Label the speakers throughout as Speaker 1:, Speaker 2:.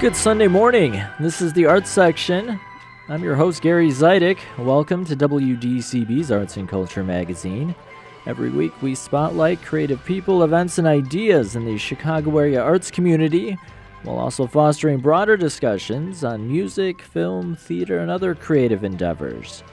Speaker 1: Good Sunday morning. This is the Arts Section. I'm your host, Gary Zidek. Welcome to WDCB's Arts and Culture magazine. Every week, we spotlight creative people, events, and ideas in the Chicago area arts community, while also fostering broader discussions on music, film, theater, and other creative endeavors.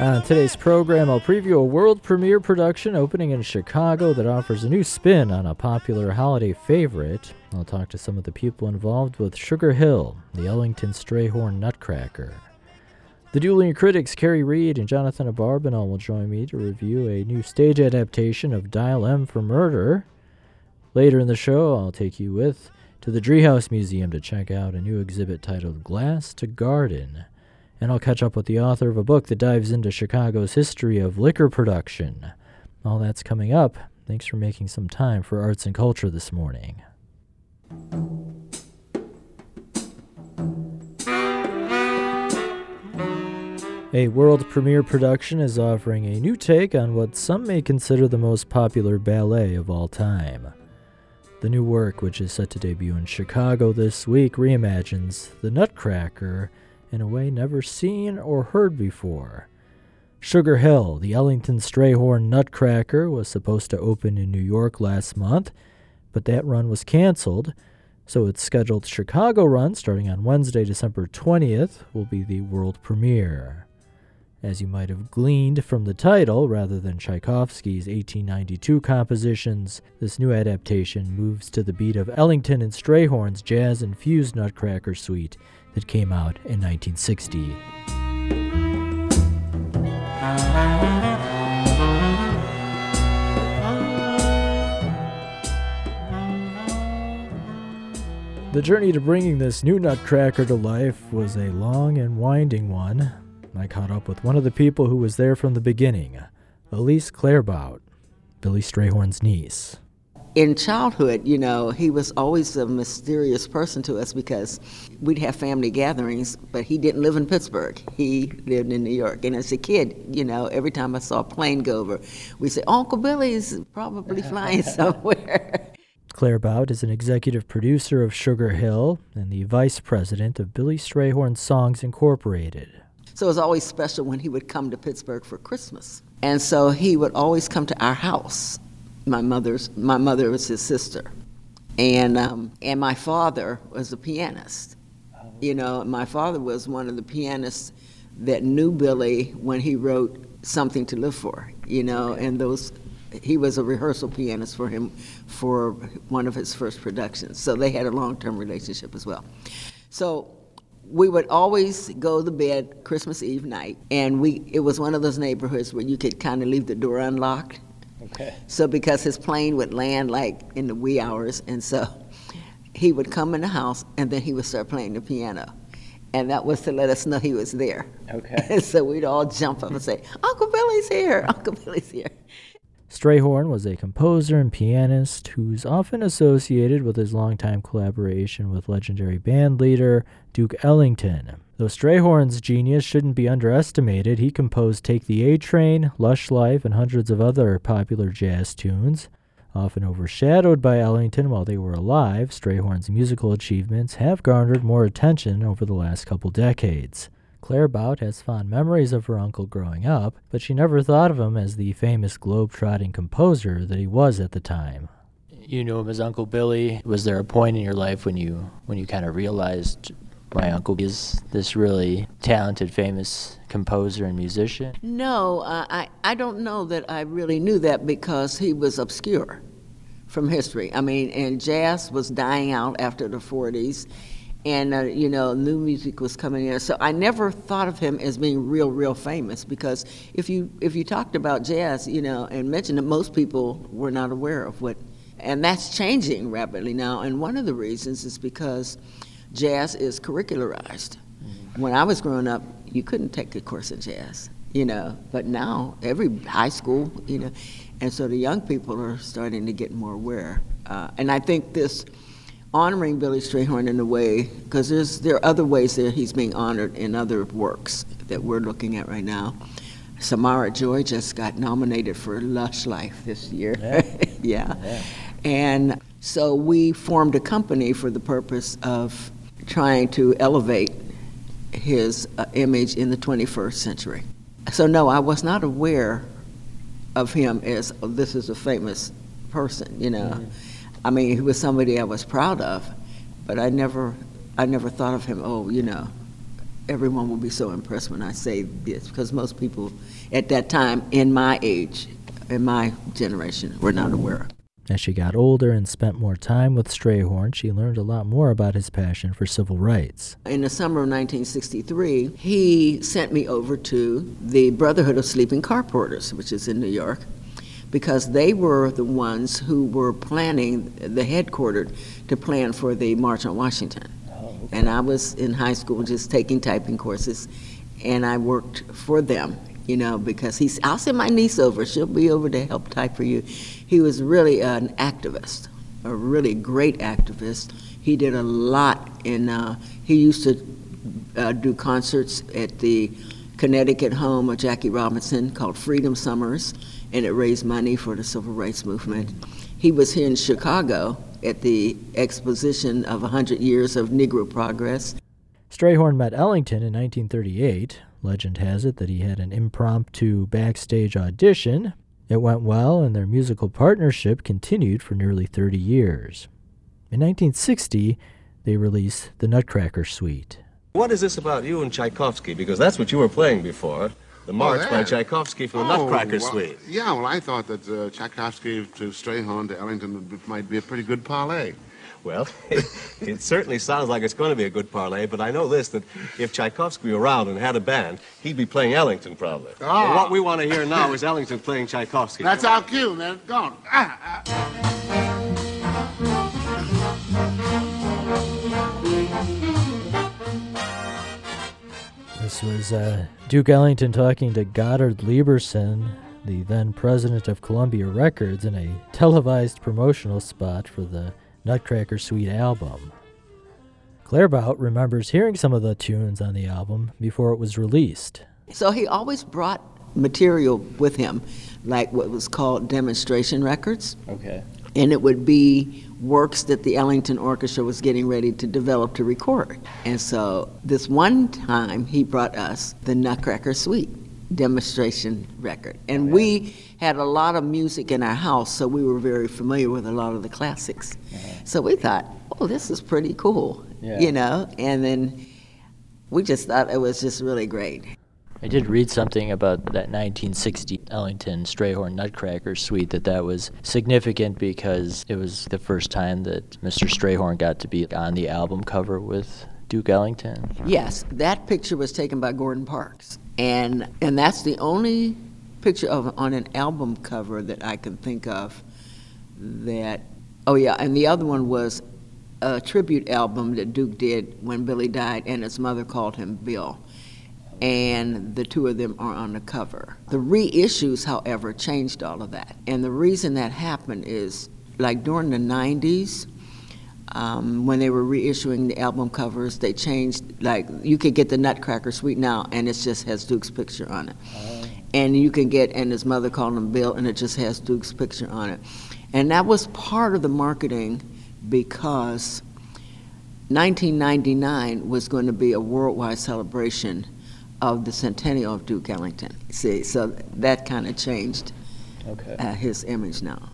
Speaker 1: On today's program, I'll preview a world premiere production opening in Chicago that offers a new spin on a popular holiday favorite. I'll talk to some of the people involved with Sugar Hill, the Ellington Strayhorn Nutcracker. The dueling critics Kerry Reid and Jonathan Abarbanel will join me to review a new stage adaptation of Dial M for Murder. Later in the show, I'll take you with to the Driehaus Museum to check out a new exhibit titled Glass to Garden and I'll catch up with the author of a book that dives into Chicago's history of liquor production. All that's coming up. Thanks for making some time for arts and culture this morning. A world premiere production is offering a new take on what some may consider the most popular ballet of all time. The new work, which is set to debut in Chicago this week, reimagines The Nutcracker in a way never seen or heard before. Sugar Hill, the Ellington Strayhorn Nutcracker, was supposed to open in New York last month, but that run was canceled, so its scheduled Chicago run, starting on Wednesday, December 20th, will be the world premiere. As you might have gleaned from the title, rather than Tchaikovsky's 1892 compositions, this new adaptation moves to the beat of Ellington and Strayhorn's jazz infused Nutcracker Suite that came out in 1960. The journey to bringing this new Nutcracker to life was a long and winding one. I caught up with one of the people who was there from the beginning, Elise Claerbout, Billy Strayhorn's niece
Speaker 2: in childhood, you know, he was always a mysterious person to us because we'd have family gatherings, but he didn't live in Pittsburgh. He lived in New York. And as a kid, you know, every time I saw a plane go over, we'd say, Uncle Billy's probably flying somewhere.
Speaker 1: Claerbout is an executive producer of Sugar Hill and the vice president of Billy Strayhorn Songs Incorporated.
Speaker 2: So it was always special when he would come to Pittsburgh for Christmas. And so he would always come to our house my mother's my mother was his sister, and um, and my father was a pianist. You know, my father was one of the pianists that knew Billy when he wrote Something to Live For. You know, and those he was a rehearsal pianist for him for one of his first productions. So they had a long-term relationship as well. So we would always go to bed Christmas Eve night, and we it was one of those neighborhoods where you could kind of leave the door unlocked Okay. So because his plane would land like in the wee hours, and so he would come in the house and then he would start playing the piano. And that was to let us know he was there. Okay. And so we'd all jump up and say, Uncle Billy's here, Uncle Billy's here.
Speaker 1: Strayhorn was a composer and pianist who's often associated with his longtime collaboration with legendary band leader Duke Ellington. Though Strayhorn's genius shouldn't be underestimated, he composed Take the A Train, Lush Life, and hundreds of other popular jazz tunes. Often overshadowed by Ellington while they were alive, Strayhorn's musical achievements have garnered more attention over the last couple decades. Claerbout has fond memories of her uncle growing up, but she never thought of him as the famous globe-trotting composer that he was at the time.
Speaker 3: You knew him as Uncle Billy. Was there a point in your life when you when you kind of realized my uncle is this really talented, famous composer and musician?
Speaker 2: No, uh, I, I don't know that I really knew that because he was obscure from history. I mean, and jazz was dying out after the 40s, and, uh, you know, new music was coming in. So I never thought of him as being real, real famous because if you, if you talked about jazz, you know, and mentioned it, most people were not aware of what, and that's changing rapidly now. And one of the reasons is because jazz is curricularized. Mm-hmm. When I was growing up, you couldn't take a course in jazz, you know, but now every high school, you know, and so the young people are starting to get more aware. Uh, and I think this honoring Billy Strayhorn in a way, because there's there are other ways that he's being honored in other works that we're looking at right now. Samara Joy just got nominated for Lush Life this year.
Speaker 3: Yeah.
Speaker 2: yeah.
Speaker 3: Yeah.
Speaker 2: And so we formed a company for the purpose of trying to elevate his uh, image in the 21st century. So, no, I was not aware of him as oh, this is a famous person, you know.
Speaker 3: Mhm.
Speaker 2: I mean, he was somebody I was proud of, but I never, I never thought of him. Oh, you know, everyone will be so impressed when I say this, because most people at that time, in my age, in my generation, were not aware.
Speaker 1: As she got older and spent more time with Strayhorn, she learned a lot more about his passion for civil rights.
Speaker 2: In the summer of 1963, he sent me over to the Brotherhood of Sleeping Car Porters, which is in New York, because they were the ones who were planning, the headquartered, to plan for the March on Washington. Oh, and I was in high school just taking typing courses, and I worked for them, you know, because he's, I'll send my niece over, she'll be over to help type for you. He was really an activist, a really great activist. He did a lot in, uh, he used to uh, do concerts at the Connecticut home of Jackie Robinson called Freedom Summers, and it raised money for the civil rights movement. He was here in Chicago at the exposition of 100 Years of Negro Progress.
Speaker 1: Strayhorn met Ellington in 1938. Legend has it that he had an impromptu backstage audition. It went well, and their musical partnership continued for nearly 30 years. In 1960, they released the Nutcracker Suite.
Speaker 4: What is this about you and Tchaikovsky? Because that's what you were playing before. The March by
Speaker 5: that?
Speaker 4: Tchaikovsky from the
Speaker 5: Oh,
Speaker 4: Nutcracker
Speaker 5: well,
Speaker 4: Suite.
Speaker 5: Yeah, well, I thought that uh, Tchaikovsky to Strayhorn to Ellington might be a pretty good parlay.
Speaker 4: Well, it certainly sounds like it's going to be a good parlay, but I know this that if Tchaikovsky were around and had a band, he'd be playing Ellington probably.
Speaker 5: Ah.
Speaker 4: And what we want to hear now is Ellington playing Tchaikovsky.
Speaker 5: That's our cue, man. Go on. Ah, ah.
Speaker 1: This was uh, Duke Ellington talking to Goddard Lieberson, the then president of Columbia Records, in a televised promotional spot for the Nutcracker Suite album. Claerbout remembers hearing some of the tunes on the album before it was released.
Speaker 2: So he always brought material with him, like what was called demonstration records.
Speaker 3: Okay.
Speaker 2: and it would be works that the Ellington Orchestra was getting ready to develop to record. And so this one time he brought us the Nutcracker Suite demonstration record. And we had a lot of music in our house, so we were very familiar with a lot of the classics. So we thought, oh, this is pretty cool,
Speaker 3: Yeah.
Speaker 2: you know? And then we just thought it was just really great.
Speaker 3: I did read something about that 1960 Ellington Strayhorn Nutcracker suite that that was significant because it was the first time that Mr. Strayhorn got to be on the album cover with Duke Ellington.
Speaker 2: Yes, that picture was taken by Gordon Parks, and and that's the only picture of on an album cover that I can think of. That, oh yeah, and the other one was a tribute album that Duke did when Billy died, and his mother called him Bill, and the two of them are on the cover. The reissues, however, changed all of that, and the reason that happened is like during the '90s um, when they were reissuing the album covers, they changed, like, you could get the Nutcracker Suite now, and it just has Duke's picture on it. And you can get, and his mother called him Bill, and it just has Duke's picture on it. And that was part of the marketing because 1999 was going to be a worldwide celebration of the centennial of Duke Ellington. See, so that kind of changed
Speaker 3: Okay.
Speaker 2: uh, his image now.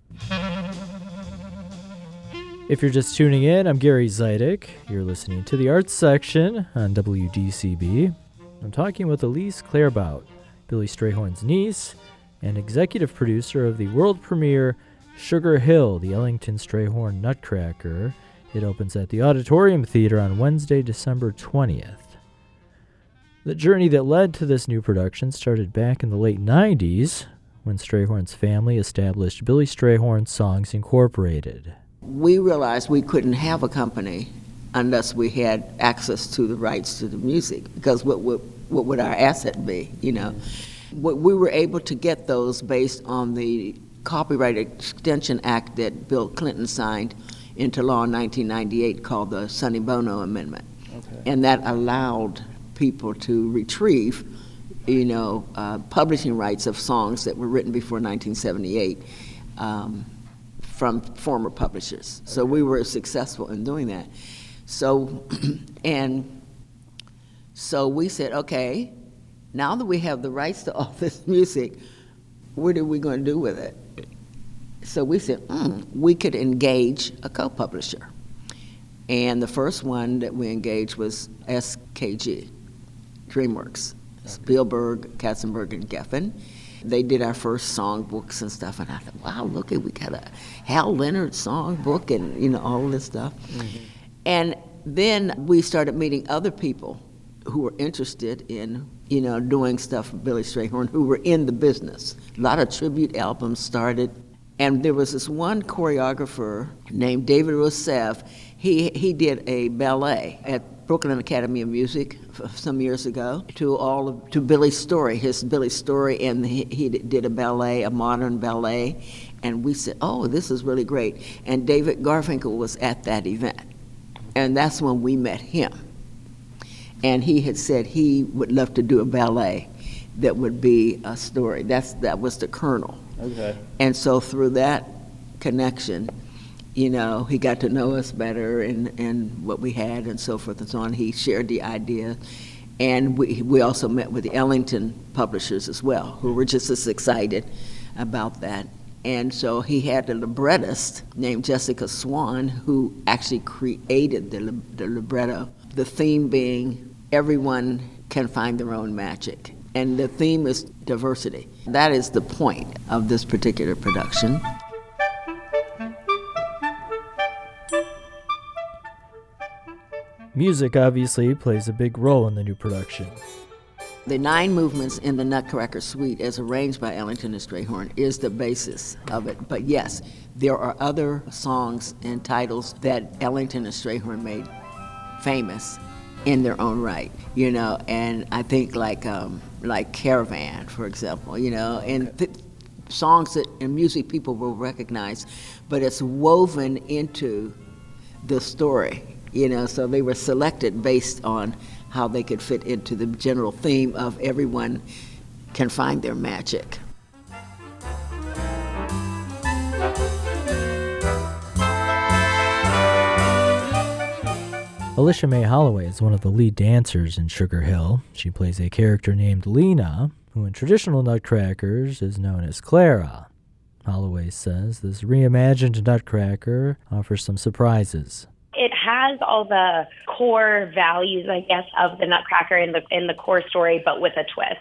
Speaker 1: If you're just tuning in, I'm Gary Zidek. You're listening to the arts section on WDCB. I'm talking with Elise Claerbout, Billy Strayhorn's niece and executive producer of the world premiere Sugar Hill, the Ellington Strayhorn Nutcracker. It opens at the Auditorium Theater on Wednesday, December 20th. The journey that led to this new production started back in the late 90s when Strayhorn's family established Billy Strayhorn Songs Incorporated.
Speaker 2: We realized we couldn't have a company unless we had access to the rights to the music because what would what would our asset be you know what we were able to get those based on the copyright extension act that bill clinton signed into law in 1998 called the sonny bono amendment
Speaker 3: Okay.
Speaker 2: and that allowed people to retrieve you know, uh, publishing rights of songs that were written before 1978 um, from former publishers. So we were successful in doing that. So, and so we said, okay, now that we have the rights to all this music, what are we going to do with it? So we said, mm, we could engage a co publisher. And the first one that we engaged was SKG, DreamWorks. Spielberg, Katzenberg, and Geffen. They did our first song books and stuff, and I thought, wow, look, at we got a Hal Leonard song book and you know all this stuff. Mm-hmm. And then we started meeting other people who were interested in you know doing stuff for Billy Strayhorn, who were in the business. A lot of tribute albums started, and there was this one choreographer named David Rousseve. He he did a ballet at Brooklyn Academy of Music some years ago to all of, to Billy's story, his Billy's story, and he, he did a ballet, a modern ballet, and we said, "Oh, this is really great." And David Garfinkel was at that event, and that's when we met him. And he had said he would love to do a ballet that would be a story. That's that was the kernel.
Speaker 3: Okay.
Speaker 2: And so through that connection you know, he got to know us better and, and what we had and so forth and so on. He shared the idea. And we, we also met with the Ellington publishers as well, who were just as excited about that. And so he had a librettist named Jessica Swan who actually created the, the libretto, the theme being everyone can find their own magic. And the theme is diversity. That is the point of this particular production.
Speaker 1: Music obviously plays a big role in the new production.
Speaker 2: The nine movements in the Nutcracker Suite, as arranged by Ellington and Strayhorn, is the basis of it. But yes, there are other songs and titles that Ellington and Strayhorn made famous in their own right, you know. And I think like um, like Caravan, for example, you know, and th- songs that and music people will recognize, but it's woven into the story you know, so they were selected based on how they could fit into the general theme of everyone can find their magic.
Speaker 1: Alicia May Holloway is one of the lead dancers in Sugar Hill. She plays a character named Lena, who in traditional Nutcrackers is known as Clara. Holloway says this reimagined Nutcracker offers some surprises
Speaker 6: it has all the core values, I guess, of the Nutcracker in the in the core story, but with a twist.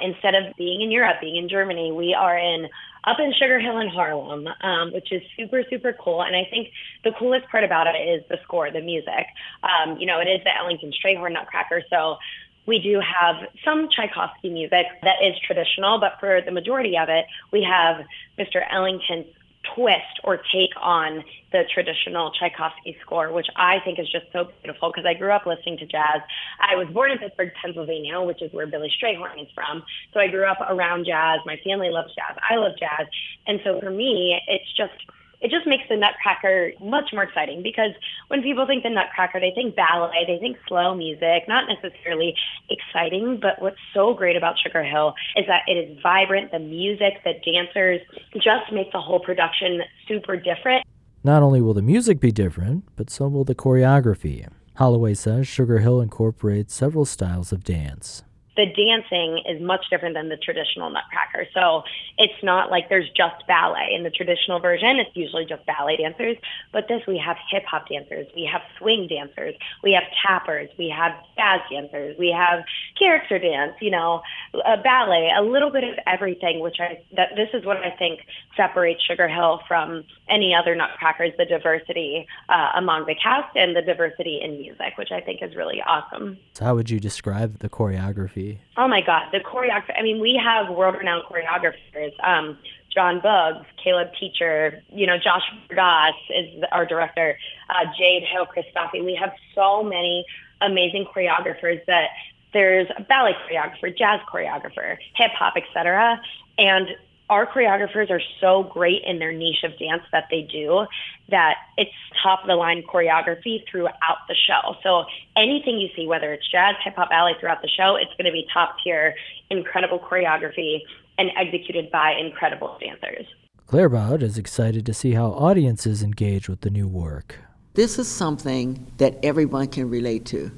Speaker 6: Instead of being in Europe, being in Germany, we are in up in Sugar Hill in Harlem, um, which is super super cool. And I think the coolest part about it is the score, the music. Um, you know, it is the Ellington Strayhorn Nutcracker, so we do have some Tchaikovsky music that is traditional, but for the majority of it, we have Mr. Ellington's twist or take on the traditional Tchaikovsky score, which I think is just so beautiful because I grew up listening to jazz. I was born in Pittsburgh, Pennsylvania, which is where Billy Strayhorn is from. So I grew up around jazz. My family loves jazz. I love jazz. And so for me, it's just it just makes the Nutcracker much more exciting because when people think the Nutcracker, they think ballet, they think slow music, not necessarily exciting. But what's so great about Sugar Hill is that it is vibrant. The music, the dancers just make the whole production super different.
Speaker 1: Not only will the music be different, but so will the choreography. Holloway says Sugar Hill incorporates several styles of dance
Speaker 6: the dancing is much different than the traditional Nutcracker. So it's not like there's just ballet. In the traditional version, it's usually just ballet dancers. But this, we have hip hop dancers, we have swing dancers, we have tappers, we have jazz dancers, we have character dance, you know, a ballet, a little bit of everything, which I, that this is what I think separates Sugar Hill from any other Nutcrackers, the diversity uh, among the cast and the diversity in music, which I think is really awesome.
Speaker 1: So how would you describe the choreography?
Speaker 6: Oh my God, the choreographer. I mean, we have world-renowned choreographers. Um, Jon Boogz, Caleb Teicher, you know, Josh Goss is our director, uh, Jade Hale-Christofi. We have so many amazing choreographers that there's a ballet choreographer, jazz choreographer, hip hop, etc. And our choreographers are so great in their niche of dance that they do that it's top of the line choreography throughout the show. So anything you see, whether it's jazz, hip hop, ballet throughout the show, it's going to be top tier, incredible choreography, and executed by incredible dancers.
Speaker 1: Claerbout is excited to see how audiences engage with the new work.
Speaker 2: This is something that everyone can relate to.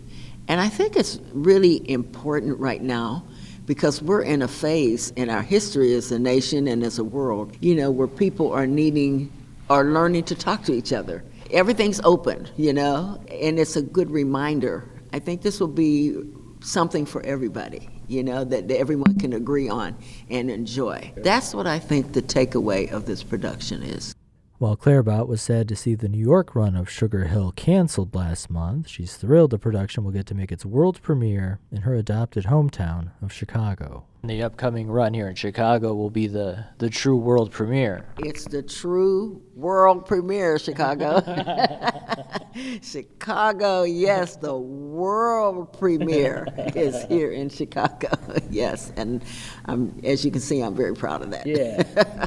Speaker 2: And I think it's really important right now because we're in a phase in our history as a nation and as a world, you know, where people are needing are learning to talk to each other. Everything's open, you know, and it's a good reminder. I think this will be something for everybody, you know, that everyone can agree on and enjoy. That's what I think the takeaway of this production is.
Speaker 1: While Claerbout was sad to see the New York run of Sugar Hill canceled last month, she's thrilled the production will get to make its world premiere in her adopted hometown of Chicago.
Speaker 3: The upcoming run here in Chicago will be the, the true world premiere.
Speaker 2: It's the true world premiere, Chicago. Chicago, yes, the world premiere is here in Chicago. yes, and um, as you can see, I'm very proud of that.
Speaker 1: Yeah.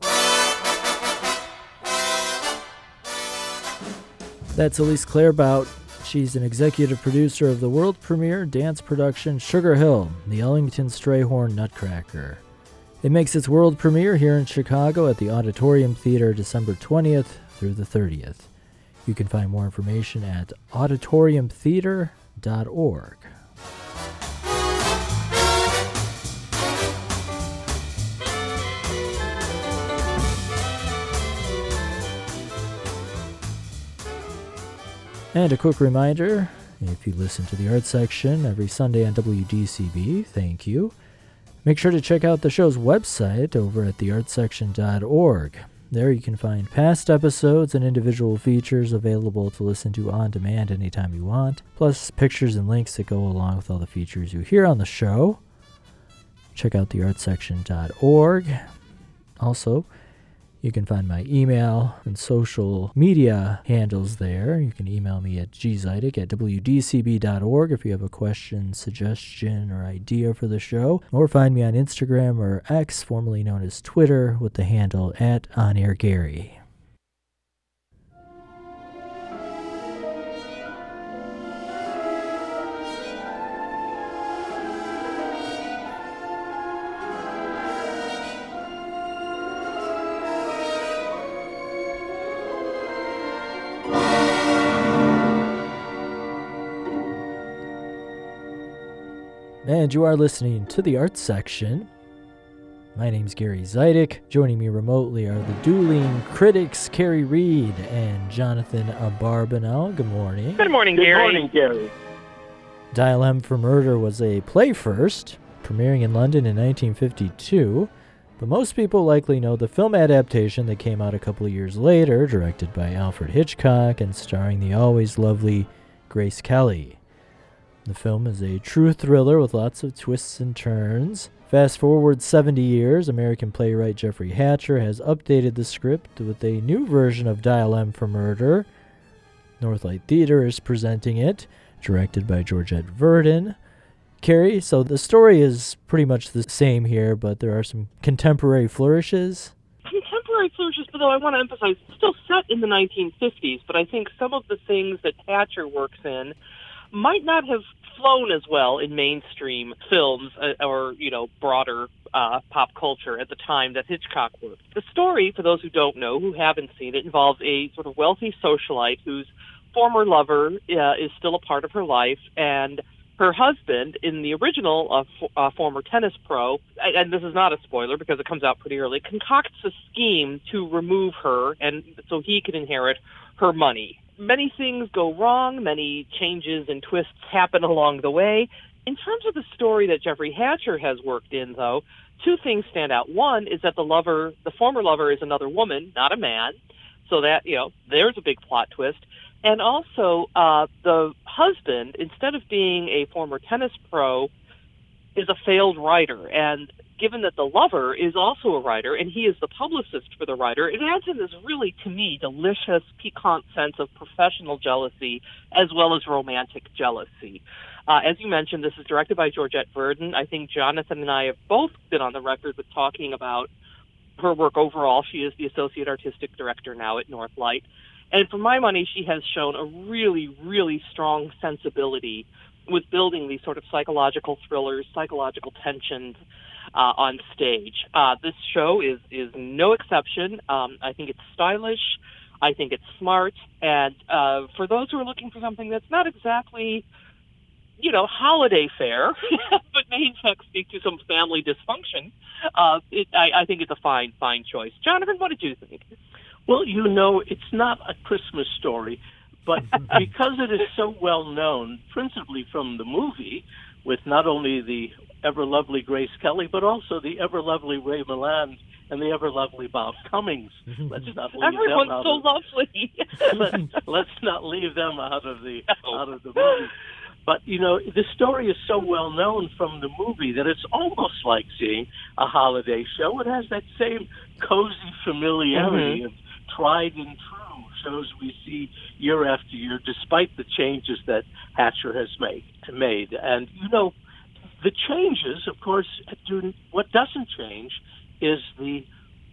Speaker 1: That's Elise Claerbout. She's an executive producer of the world premiere dance production Sugar Hill, the Ellington Strayhorn Nutcracker. It makes its world premiere here in Chicago at the Auditorium Theater December 20th through the 30th. You can find more information at auditoriumtheater.org. And a quick reminder if you listen to the art section every Sunday on WDCB, thank you. Make sure to check out the show's website over at theartsection.org. There you can find past episodes and individual features available to listen to on demand anytime you want, plus pictures and links that go along with all the features you hear on the show. Check out theartsection.org. Also, you can find my email and social media handles there. You can email me at gzidek at wdcb.org if you have a question, suggestion, or idea for the show. Or find me on Instagram or X, formerly known as Twitter, with the handle at OnAirGary. And you are listening to the Arts Section. My name's Gary Zidek. Joining me remotely are the dueling critics, Kerry Reid and Jonathan Abarbanel. Good morning.
Speaker 7: Good morning,
Speaker 8: Good
Speaker 7: Gary.
Speaker 8: morning, Gary.
Speaker 1: Dial M for Murder was a play first, premiering in London in 1952, but most people likely know the film adaptation that came out a couple of years later, directed by Alfred Hitchcock and starring the always lovely Grace Kelly. The film is a true thriller with lots of twists and turns. Fast forward 70 years, American playwright Jeffrey Hatcher has updated the script with a new version of Dial M for Murder. Northlight Theater is presenting it, directed by Georgette Verdon. Kerry, so the story is pretty much the same here, but there are some contemporary flourishes.
Speaker 7: Contemporary flourishes, but though I want to emphasize, still set in the 1950s, but I think some of the things that Hatcher works in might not have flown as well in mainstream films uh, or, you know, broader uh, pop culture at the time that Hitchcock worked. The story, for those who don't know, who haven't seen it, involves a sort of wealthy socialite whose former lover uh, is still a part of her life, and her husband, in the original uh, f- uh, former tennis pro, and this is not a spoiler because it comes out pretty early, concocts a scheme to remove her, and so he can inherit her money. Many things go wrong, many changes and twists happen along the way. In terms of the story that Jeffrey Hatcher has worked in, though, two things stand out. One is that the lover, the former lover, is another woman, not a man. So that, you know, there's a big plot twist. And also, uh, the husband, instead of being a former tennis pro, is a failed writer, and given that the lover is also a writer and he is the publicist for the writer, it adds in this really, to me, delicious, piquant sense of professional jealousy as well as romantic jealousy. Uh, as you mentioned, this is directed by Georgette Verdon. I think Jonathan and I have both been on the record with talking about her work overall. She is the associate artistic director now at Northlight. And for my money, she has shown a really, really strong sensibility with building these sort of psychological thrillers, psychological tensions uh, on stage. Uh, this show is is no exception. Um, I think it's stylish. I think it's smart. And uh, for those who are looking for something that's not exactly you know, holiday fare, but may in fact speak to some family dysfunction. Uh, it, I, I think it's a fine, fine choice. Jonathan, what did you think?
Speaker 8: Well, you know, it's not a Christmas story, but because it is so well known, principally from the movie, with not only the ever lovely Grace Kelly, but also the ever lovely Ray Milland and the ever lovely Bob Cummings. Let's not leave
Speaker 7: Everyone's
Speaker 8: them out
Speaker 7: so
Speaker 8: of,
Speaker 7: lovely.
Speaker 8: let, let's not leave them out of the out of the movie. But you know, the story is so well known from the movie that it's almost like seeing a holiday show. It has that same cozy familiarity mm-hmm. of tried and true shows we see year after year, despite the changes that Hatcher has made. Made, and you know, the changes, of course, do, what doesn't change is the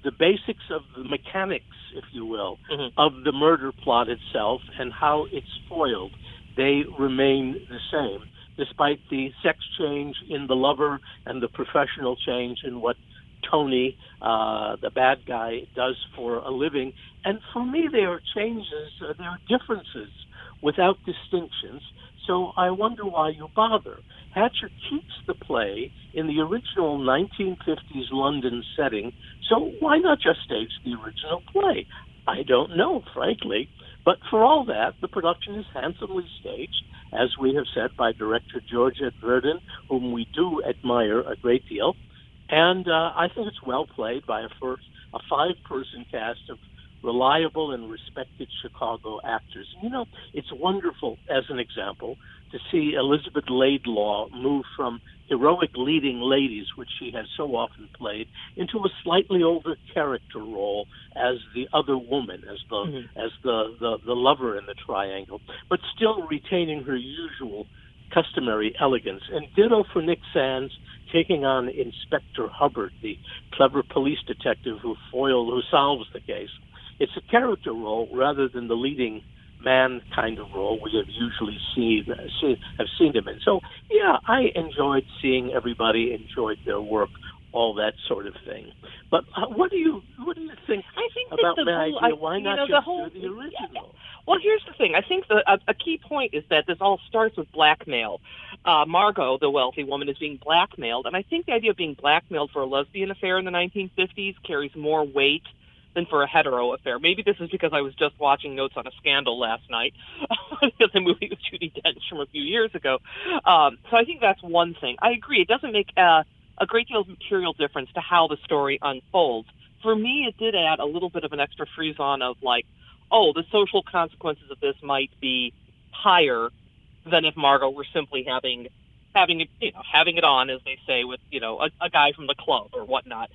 Speaker 8: the basics of the mechanics, if you will, mm-hmm. of the murder plot itself and how it's foiled. They remain the same, despite the sex change in the lover and the professional change in what Tony, uh, the bad guy, does for a living. And for me, they are changes, uh, they are differences without distinctions. So I wonder why you bother. Hatcher keeps the play in the original 1950s London setting, so why not just stage the original play? I don't know, frankly. But for all that, the production is handsomely staged, as we have said, by director Georgette Verdon, whom we do admire a great deal. And uh, I think it's well played by a, first, a five-person cast of reliable and respected Chicago actors. You know, it's wonderful, as an example, to see Elizabeth Laidlaw move from heroic leading ladies, which she has so often played, into a slightly over character role as the other woman, as the
Speaker 7: Mm-hmm.
Speaker 8: as the, the the lover in the triangle, but still retaining her usual customary elegance. And ditto for Nick Sandys taking on Inspector Hubbard, the clever police detective who foil who solves the case. It's a character role rather than the leading man kind of role we have usually seen, seen have seen him in. So yeah, I enjoyed seeing everybody enjoyed their work, all that sort of thing. But uh, what do you what do you think
Speaker 7: I think
Speaker 8: about
Speaker 7: the
Speaker 8: my
Speaker 7: whole-
Speaker 8: idea?
Speaker 7: I-
Speaker 8: Why not
Speaker 7: know, the
Speaker 8: just
Speaker 7: whole-
Speaker 8: do the original?
Speaker 7: Well, here's the thing. I think the, a, a key point is that this all starts with blackmail. Uh, Margot, the wealthy woman, is being blackmailed, and I think the idea of being blackmailed for a lesbian affair in the 1950s carries more weight than for a hetero affair. Maybe this is because I was just watching Notes on a Scandal last night, because the movie with Judi Dench from a few years ago. Um, so I think that's one thing. I agree. It doesn't make uh, a great deal of material difference to how the story unfolds. For me, it did add a little bit of an extra frisson of like, oh, the social consequences of this might be higher than if Margot were simply having having it, you know, having it on, as they say, with you know a, a guy from the club or whatnot.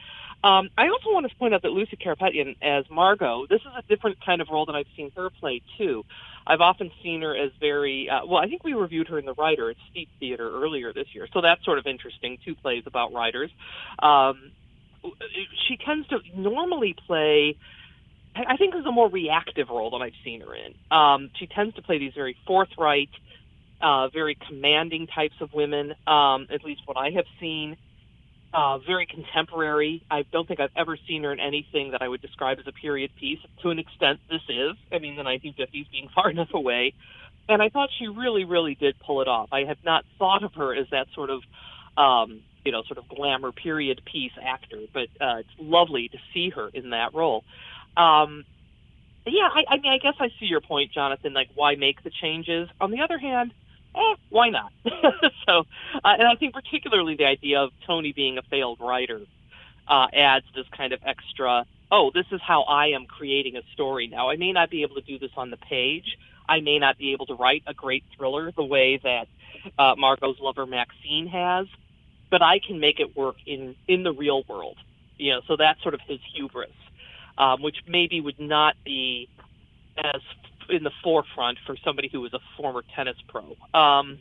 Speaker 7: Um, I also want to point out that Lucy Carapetian as Margot, this is a different kind of role than I've seen her play too. I've often seen her as very uh, well. I think we reviewed her in the Writer at Steep Theater earlier this year, so that's sort of interesting. Two plays about writers. Um, she tends to normally play. I I think is a more reactive role than I've seen her in. Um, she tends to play these very forthright, uh, very commanding types of women. Um, at least what I have seen, uh, very contemporary. I don't think I've ever seen her in anything that I would describe as a period piece. To an extent, this is. I mean, the 1950s being far enough away, and I thought she really, really did pull it off. I had not thought of her as that sort of. Um, you know, sort of glamour period piece actor, but uh, it's lovely to see her in that role. Um, yeah, I, I mean, I guess I see your point, Jonathan. Like, why make the changes? On the other hand, eh, why not? so, uh, and I think particularly the idea of Tony being a failed writer uh, adds this kind of extra. Oh, this is how I am creating a story now. I may not be able to do this on the page. I may not be able to write a great thriller the way that uh, Margot's lover Maxine has. but I can make it work in in the real world. You know, so that's sort of his hubris, um, which maybe would not be as in the forefront for somebody who was a former tennis pro. Um,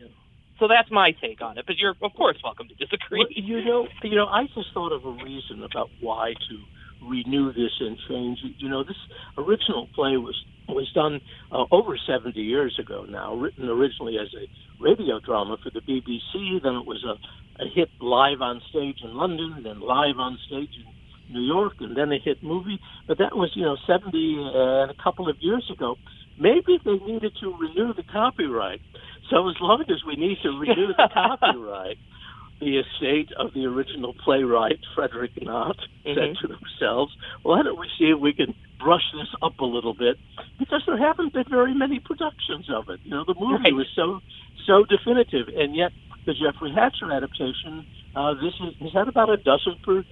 Speaker 7: so that's my take on it. But you're of course welcome to disagree.
Speaker 8: Well, you know, you know, I just thought of a reason about why to renew this and change. You know, this original play was was done uh, over 70 years ago now, written originally as a radio drama for the BBC. Then it was a, a hit live on stage in London, then live on stage in New York, and then a hit movie. But that was, you know, 70 and a couple of years ago. Maybe they needed to renew the copyright. So as long as we need to renew the copyright, the estate of the original playwright Frederick Knott mm-hmm. said to themselves, "Why don't we see if we can brush this up a little bit?" Because there haven't been very many productions of it. You know, the movie right. was so so definitive, and yet the Jeffrey Hatcher adaptation, uh, this is, has had about a dozen, per,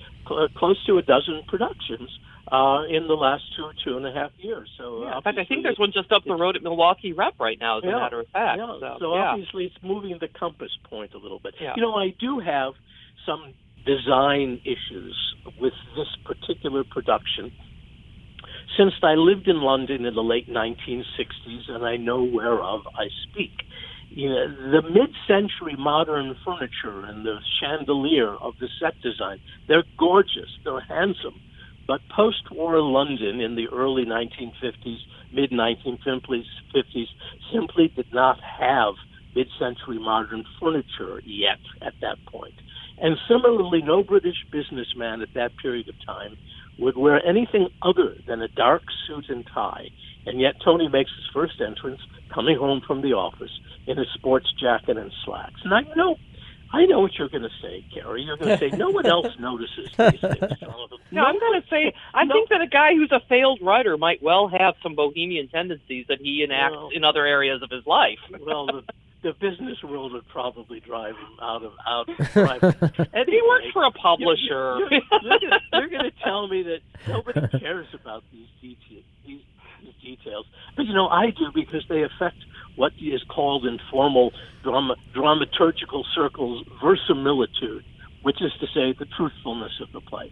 Speaker 8: close to a dozen productions uh, in the last two, two and a half years. So,
Speaker 7: yeah, in fact, I think there's one just up the road at Milwaukee Rep right now, as
Speaker 8: yeah,
Speaker 7: a matter of fact.
Speaker 8: Yeah.
Speaker 7: So,
Speaker 8: so
Speaker 7: yeah.
Speaker 8: obviously, it's moving the compass point a little bit.
Speaker 7: Yeah.
Speaker 8: You know, I do have some design issues with this particular production. Since I lived in London in the late 1960s, and I know whereof I speak, you know, the mid-century modern furniture and the chandelier of the set design, they're gorgeous, they're handsome but post war London in the early 1950s, mid 1950s, simply did not have mid century modern furniture yet at that point. And similarly, no British businessman at that period of time would wear anything other than a dark suit and tie. And yet, Tony makes his first entrance coming home from the office in a sports jacket and slacks. And I know I know what you're going to say, Kerry. You're going to say no one else notices these things.
Speaker 7: No, I'm going to say I no. think that a guy who's a failed writer might well have some bohemian tendencies that he enacts well, in other areas of his life.
Speaker 8: well, the, the business world would probably drive him out of out. Of drive
Speaker 7: and he works for a publisher.
Speaker 8: You're, you're, you're, you're going to tell me that nobody cares about these details. These, these details, but you know I do because they affect what is called in formal drama, dramaturgical circles verisimilitude, which is to say the truthfulness of the play.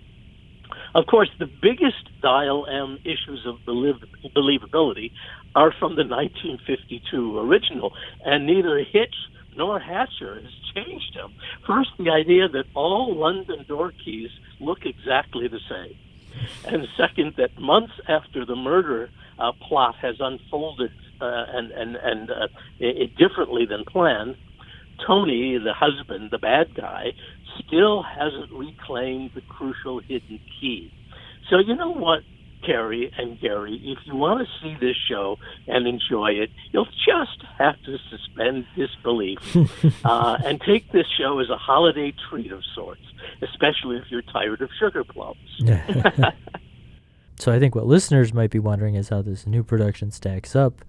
Speaker 8: Of course, the biggest dial M issues of believability are from the 1952 original, and neither Hitch nor Hatcher has changed them. First, the idea that all London door keys look exactly the same. And second, that months after the murder uh, plot has unfolded and and and uh, it, differently than planned. Tony, the husband, the bad guy, still hasn't reclaimed the crucial hidden key. So you know what, Kerry and Gary, if you want to see this show and enjoy it, you'll just have to suspend disbelief uh, and take this show as a holiday treat of sorts, especially if you're tired of sugar plums.
Speaker 1: So I think what listeners might be wondering is how this new production stacks up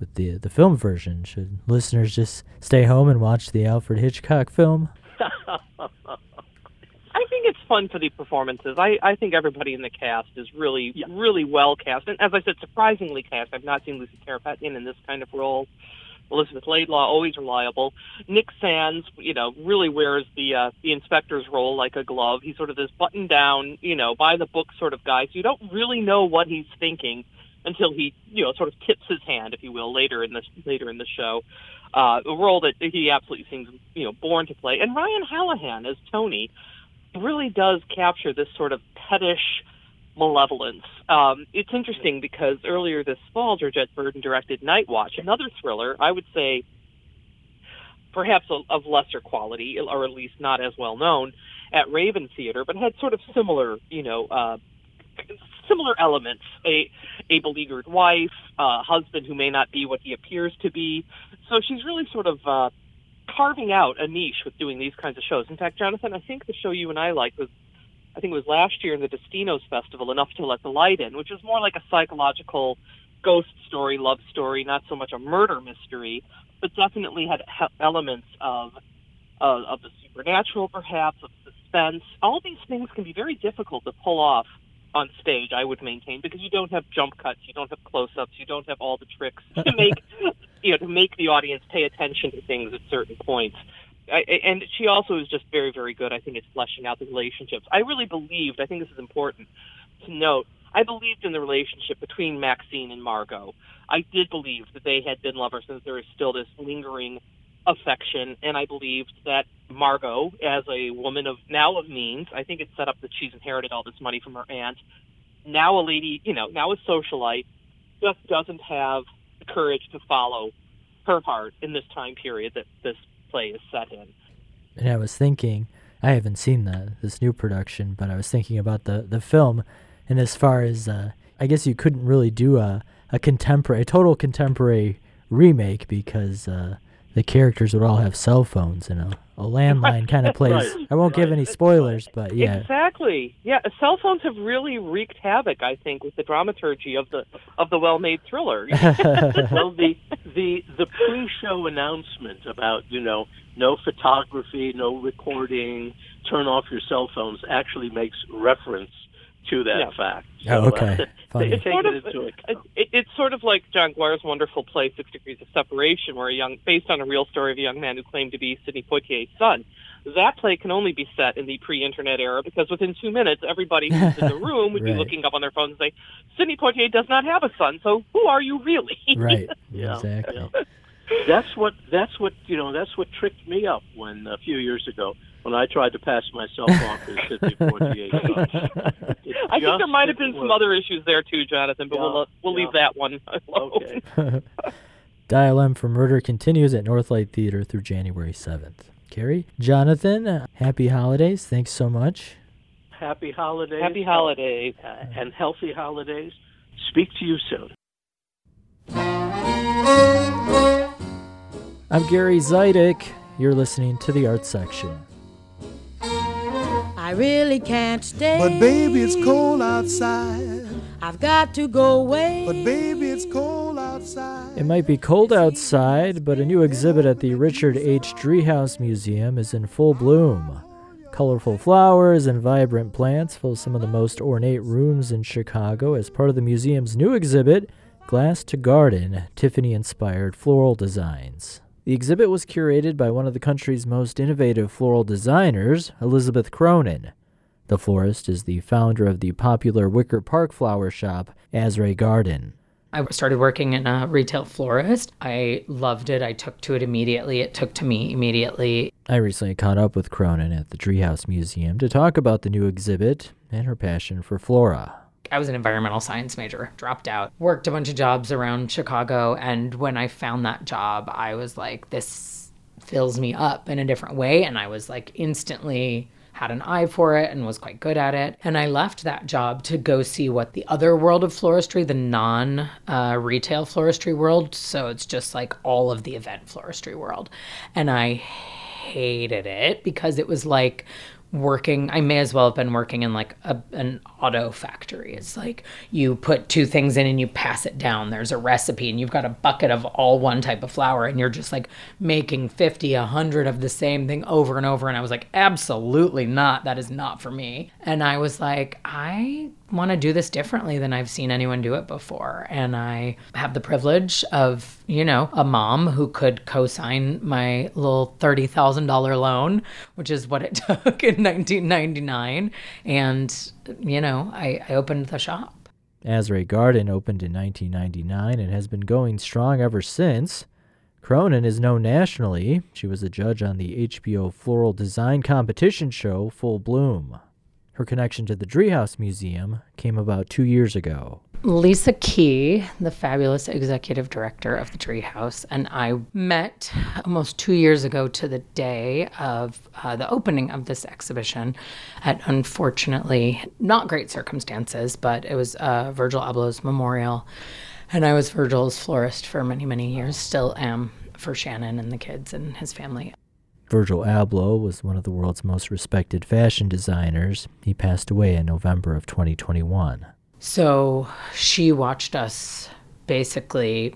Speaker 1: with the the film version. Should listeners just stay home and watch the Alfred Hitchcock film?
Speaker 7: I think it's fun for the performances. I, I think everybody in the cast is really yeah. really well cast, and as I said, surprisingly cast. I've not seen Lucy Carapetian in this kind of role. Elizabeth Laidlaw, always reliable. Nick Sandys, you know, really wears the uh, the inspector's role like a glove. He's sort of this button down, you know, by the book sort of guy. So you don't really know what he's thinking until he, you know, sort of tips his hand, if you will, later in the later in the show. Uh, a role that he absolutely seems, you know, born to play. And Ryan Hallahan as Tony really does capture this sort of pettish malevolence. Um, it's interesting because earlier this fall, Georgette Verdon directed Night Watch, another thriller, I would say perhaps of lesser quality, or at least not as well known, at Raven Theater, but had sort of similar, you know, uh, similar elements: a a beleaguered wife, a husband who may not be what he appears to be. So she's really sort of uh, carving out a niche with doing these kinds of shows. In fact, Jonathan, I think the show you and I liked was I think it was last year in the Destinos Festival, Enough to Let the Light In, which is more like a psychological ghost story, love story, not so much a murder mystery, but definitely had elements of uh, of the supernatural, perhaps of suspense. All these things can be very difficult to pull off on stage. I would maintain because you don't have jump cuts, you don't have close-ups, you don't have all the tricks to make you know to make the audience pay attention to things at certain points. I, and she also is just very, very good. I think it's fleshing out the relationships. I really believed. I think this is important to note. I believed in the relationship between Maxine and Margot. I did believe that they had been lovers, and there is still this lingering affection. And I believed that Margot, as a woman of now of means, I think it's set up that she's inherited all this money from her aunt. Now a lady, you know, now a socialite, just doesn't have the courage to follow her heart in this time period that this play is set in.
Speaker 1: And I was thinking, I haven't seen the this new production, but I was thinking about the the film, and as far as uh, I guess you couldn't really do a a contemporary, a total contemporary remake because uh, the characters would all have cell phones you a, a landline kind of place.
Speaker 8: Right,
Speaker 1: I won't give any spoilers, but yeah.
Speaker 7: Exactly. Yeah, cell phones have really wreaked havoc, I think, with the dramaturgy of the of the well-made thriller.
Speaker 8: well, the the the pre-show announcement about you know no photography, no recording, turn off your cell phones actually makes reference to that
Speaker 7: Yeah.
Speaker 8: fact.
Speaker 1: Oh,
Speaker 8: So, uh,
Speaker 1: okay. Funny.
Speaker 7: It's sort of
Speaker 8: into account.
Speaker 7: it, it's sort of like John Guare's wonderful play Six Degrees of Separation, where a young based on a real story of a young man who claimed to be Sidney Poitier's son. That play can only be set in the pre-internet era because within two minutes, everybody who's in the room would be looking up on their phones and say, "Sidney Poitier does not have a son, so who are you really?"
Speaker 1: right.
Speaker 8: Yeah,
Speaker 1: exactly.
Speaker 8: That's what that's what you know. That's what tricked me up when a few years ago when I tried to pass myself off as Sidney Poitier's son. It
Speaker 7: I think there might have been some other issues there too, Jonathan. But
Speaker 8: Yeah,
Speaker 7: we'll we'll leave that one alone.
Speaker 8: Okay.
Speaker 1: Dial M for Murder continues at Northlight Theater through January 7th. Kerry, Jonathan, happy holidays. Thanks so much.
Speaker 8: Happy holidays.
Speaker 7: Happy holidays.
Speaker 8: uh, and healthy holidays. Speak to you soon.
Speaker 1: I'm Gary Zidek. You're listening to the Art Section.
Speaker 9: I really can't stay.
Speaker 10: But baby, it's cold outside.
Speaker 9: I've got to go away.
Speaker 10: But baby, it's cold outside.
Speaker 1: It might be cold outside, but a new exhibit at the Richard H. Driehaus Museum is in full bloom. Colorful flowers and vibrant plants fill some of the most ornate rooms in Chicago as part of the museum's new exhibit, Glass to Garden Tiffany inspired floral designs. The exhibit was curated by one of the country's most innovative floral designers, Elizabeth Cronin. The florist is the founder of the popular Wicker Park flower shop, Asrai Garden.
Speaker 11: I started working in a retail florist. I loved it. I took to it immediately. It took to me immediately.
Speaker 1: I recently caught up with Cronin at the Driehaus Museum to talk about the new exhibit and her passion for flora.
Speaker 11: I was an environmental science major, dropped out, worked a bunch of jobs around Chicago. And when I found that job, I was like, this fills me up in a different way. And I was like, instantly had an eye for it and was quite good at it. And I left that job to go see what the other world of floristry, the non uh, retail floristry world. So it's just like all of the event floristry world. And I hated it because it was like working i may as well have been working in like a, an auto factory. It's like you put two things in and you pass it down. There's a recipe and you've got a bucket of all one type of flour and you're just like making 50 100 of the same thing over and over. And i was like absolutely not. That is not for me. And i was like i want to do this differently than I've seen anyone do it before. And I have the privilege of, you know, a mom who could co sign my little $30,000 loan, which is what it took in 1999. And, you know, I, I opened the shop.
Speaker 1: Asrai Garden opened in 1999 and has been going strong ever since. Cronin is known nationally. She was a judge on the HBO Floral Design Competition show Full Bloom. Her connection to the Driehaus Museum came about two years ago.
Speaker 11: Lisa Key, the fabulous executive director of the Treehouse, and I met almost two years ago to the day of uh, the opening of this exhibition at unfortunately not great circumstances, but it was uh, Virgil Abloh's memorial. And I was Virgil's florist for many, many years, still am for Shannon and the kids and his family.
Speaker 1: Virgil Abloh was one of the world's most respected fashion designers. He passed away in November of 2021.
Speaker 11: So she watched us basically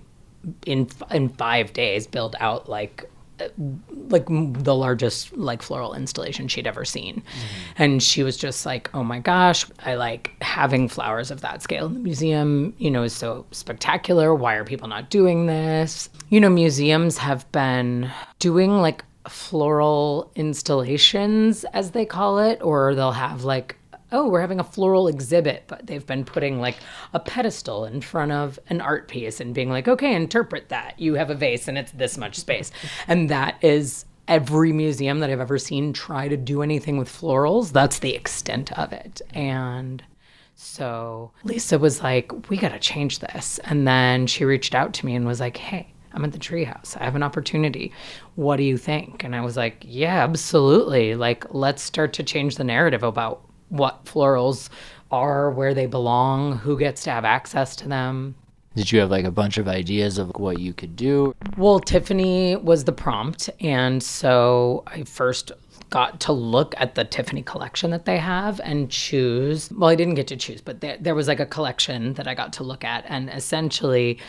Speaker 11: in in five days build out like uh, like the largest like floral installation she'd ever seen and she was just like oh my gosh i like having flowers of that scale in the museum you know is so spectacular why are people not doing this you know museums have been doing like floral installations, as they call it, or they'll have like oh, we're having a floral exhibit, but they've been putting like a pedestal in front of an art piece and being like, okay, interpret that. You have a vase and it's this much space. And that is every museum that I've ever seen try to do anything with florals. That's the extent of it. And so Lisa was like, we got to change this. And then she reached out to me and was like, hey, I'm at the Driehaus. I have an opportunity. What do you think? And I was like, yeah, absolutely. Like, let's start to change the narrative about what florals are, where they belong, who gets to have access to them.
Speaker 3: Did you have like a bunch of ideas of what you could do?
Speaker 11: Well, Tiffany was the prompt. And so I first got to look at the Tiffany collection that they have and choose. Well, I didn't get to choose, but there, there was like a collection that I got to look at. And essentially,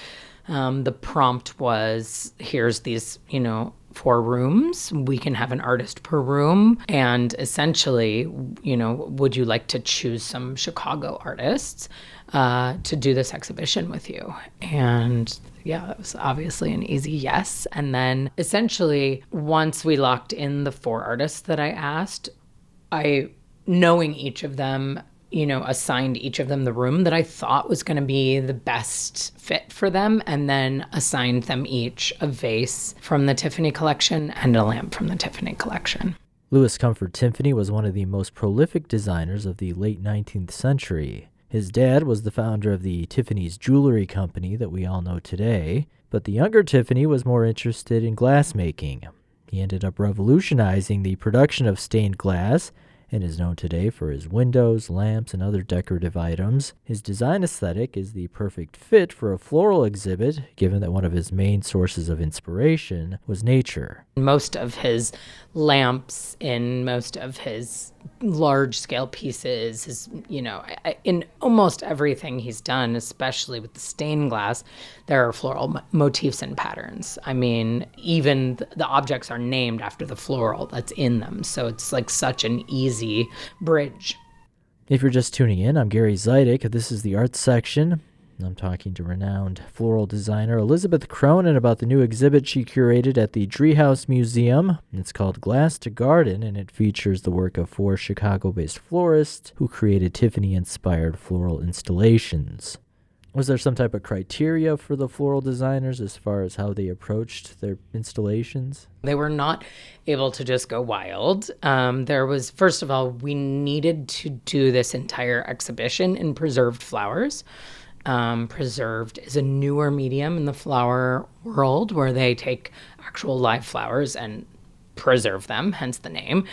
Speaker 11: um, the prompt was here's these, you know, four rooms. We can have an artist per room. And essentially, you know, would you like to choose some Chicago artists uh, to do this exhibition with you? And yeah, that was obviously an easy yes. And then essentially, once we locked in the four artists that I asked, I, knowing each of them, you know, assigned each of them the room that I thought was going to be the best fit for them, and then assigned them each a vase from the Tiffany collection and a lamp from the Tiffany collection.
Speaker 1: Louis Comfort Tiffany was one of the most prolific designers of the late 19th century. His dad was the founder of the Tiffany's Jewelry Company that we all know today, but the younger Tiffany was more interested in glassmaking. He ended up revolutionizing the production of stained glass and is known today for his windows, lamps, and other decorative items. His design aesthetic is the perfect fit for a floral exhibit, given that one of his main sources of inspiration was nature.
Speaker 11: Most of his lamps in most of his large scale pieces his you know in almost everything he's done especially with the stained glass there are floral motifs and patterns. I mean even the objects are named after the floral that's in them. So it's like such an easy bridge.
Speaker 1: If you're just tuning in i'm gary zidek this is the art section I'm talking to renowned floral designer Elizabeth Cronin about the new exhibit she curated at the Driehaus Museum. It's called Glass to Garden, and it features the work of four Chicago based florists who created Tiffany inspired floral installations. Was there some type of criteria for the floral designers as far as how they approached their installations?
Speaker 11: They were not able to just go wild. Um, there was, first of all, we needed to do this entire exhibition in preserved flowers um, preserved is a newer medium in the flower world where they take actual live flowers and preserve them, hence the name,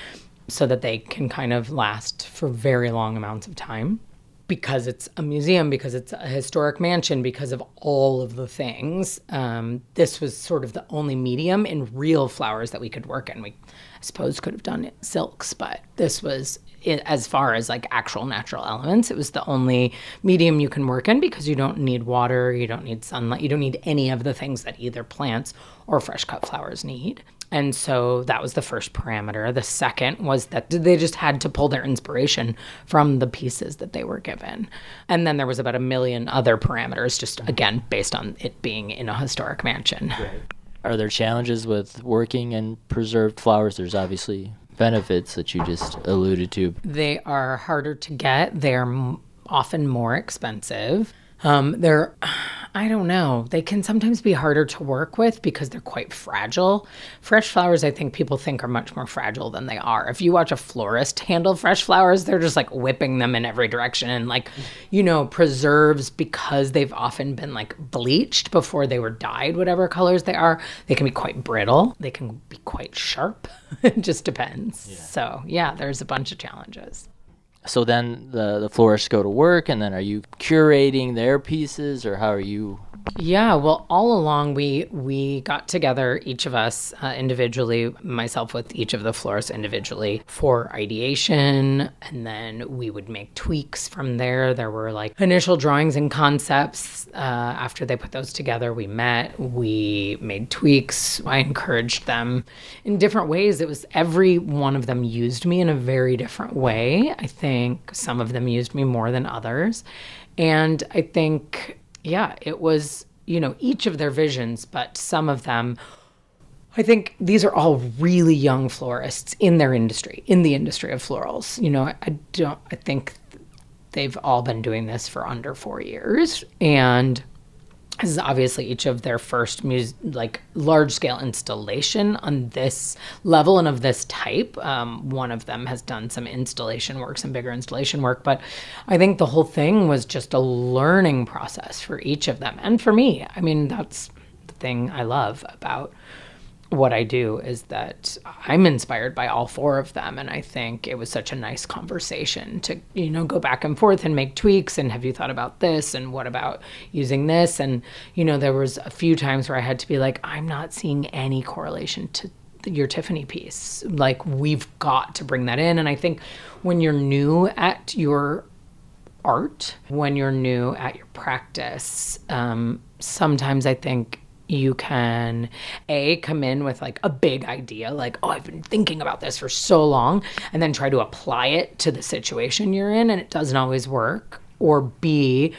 Speaker 11: so that they can kind of last for very long amounts of time. Because it's a museum, because it's a historic mansion, because of all of the things, um, this was sort of the only medium in real flowers that we could work in. We, I suppose, could have done silks, but this was as far as like actual natural elements. It was the only medium you can work in because you don't need water, you don't need sunlight, you don't need any of the things that either plants or fresh cut flowers need. And so that was the first parameter. The second was that they just had to pull their inspiration from the pieces that they were given. And then there was about a million other parameters, just again, based on it being in a historic mansion. Right.
Speaker 3: Are there challenges with working in preserved flowers? There's obviously benefits that you just alluded to.
Speaker 11: They are harder to get. They're m- often more expensive. Um, they're, I don't know, they can sometimes be harder to work with because they're quite fragile. Fresh flowers, I think people think are much more fragile than they are. If you watch a florist handle fresh flowers, they're just like whipping them in every direction and like, you know, preserves because they've often been like bleached before they were dyed, whatever colors they are. They can be quite brittle, they can be quite sharp. it just depends. Yeah. So, yeah, there's a bunch of challenges
Speaker 3: so then the the florists go to work and then are you curating their pieces or how are you
Speaker 11: yeah, well, all along we we got together, each of us uh, individually, myself with each of the florists individually for ideation, and then we would make tweaks from there. There were like initial drawings and concepts. Uh, after they put those together, we met, we made tweaks. I encouraged them in different ways. It was every one of them used me in a very different way. I think some of them used me more than others, and I think yeah, it was, you know, each of their visions, but some of them I think these are all really young florists in their industry, in the industry of florals. You know, I, I don't, I think they've all been doing this for under four years. And this is obviously each of their first mus- like large scale installation on this level and of this type. Um, one of them has done some installation work, some bigger installation work, but I think the whole thing was just a learning process for each of them and for me. I mean, that's the thing I love about what I do is that I'm inspired by all four of them. And I think it was such a nice conversation to, you know, go back and forth and make tweaks. And have you thought about this? And what about using this? And, you know, there was a few times where I had to be like, I'm not seeing any correlation to your Tiffany piece. Like, we've got to bring that in. And I think when you're new at your art, when you're new at your practice, um, sometimes I think you can a come in with like a big idea like oh i've been thinking about this for so long and then try to apply it to the situation you're in and it doesn't always work or b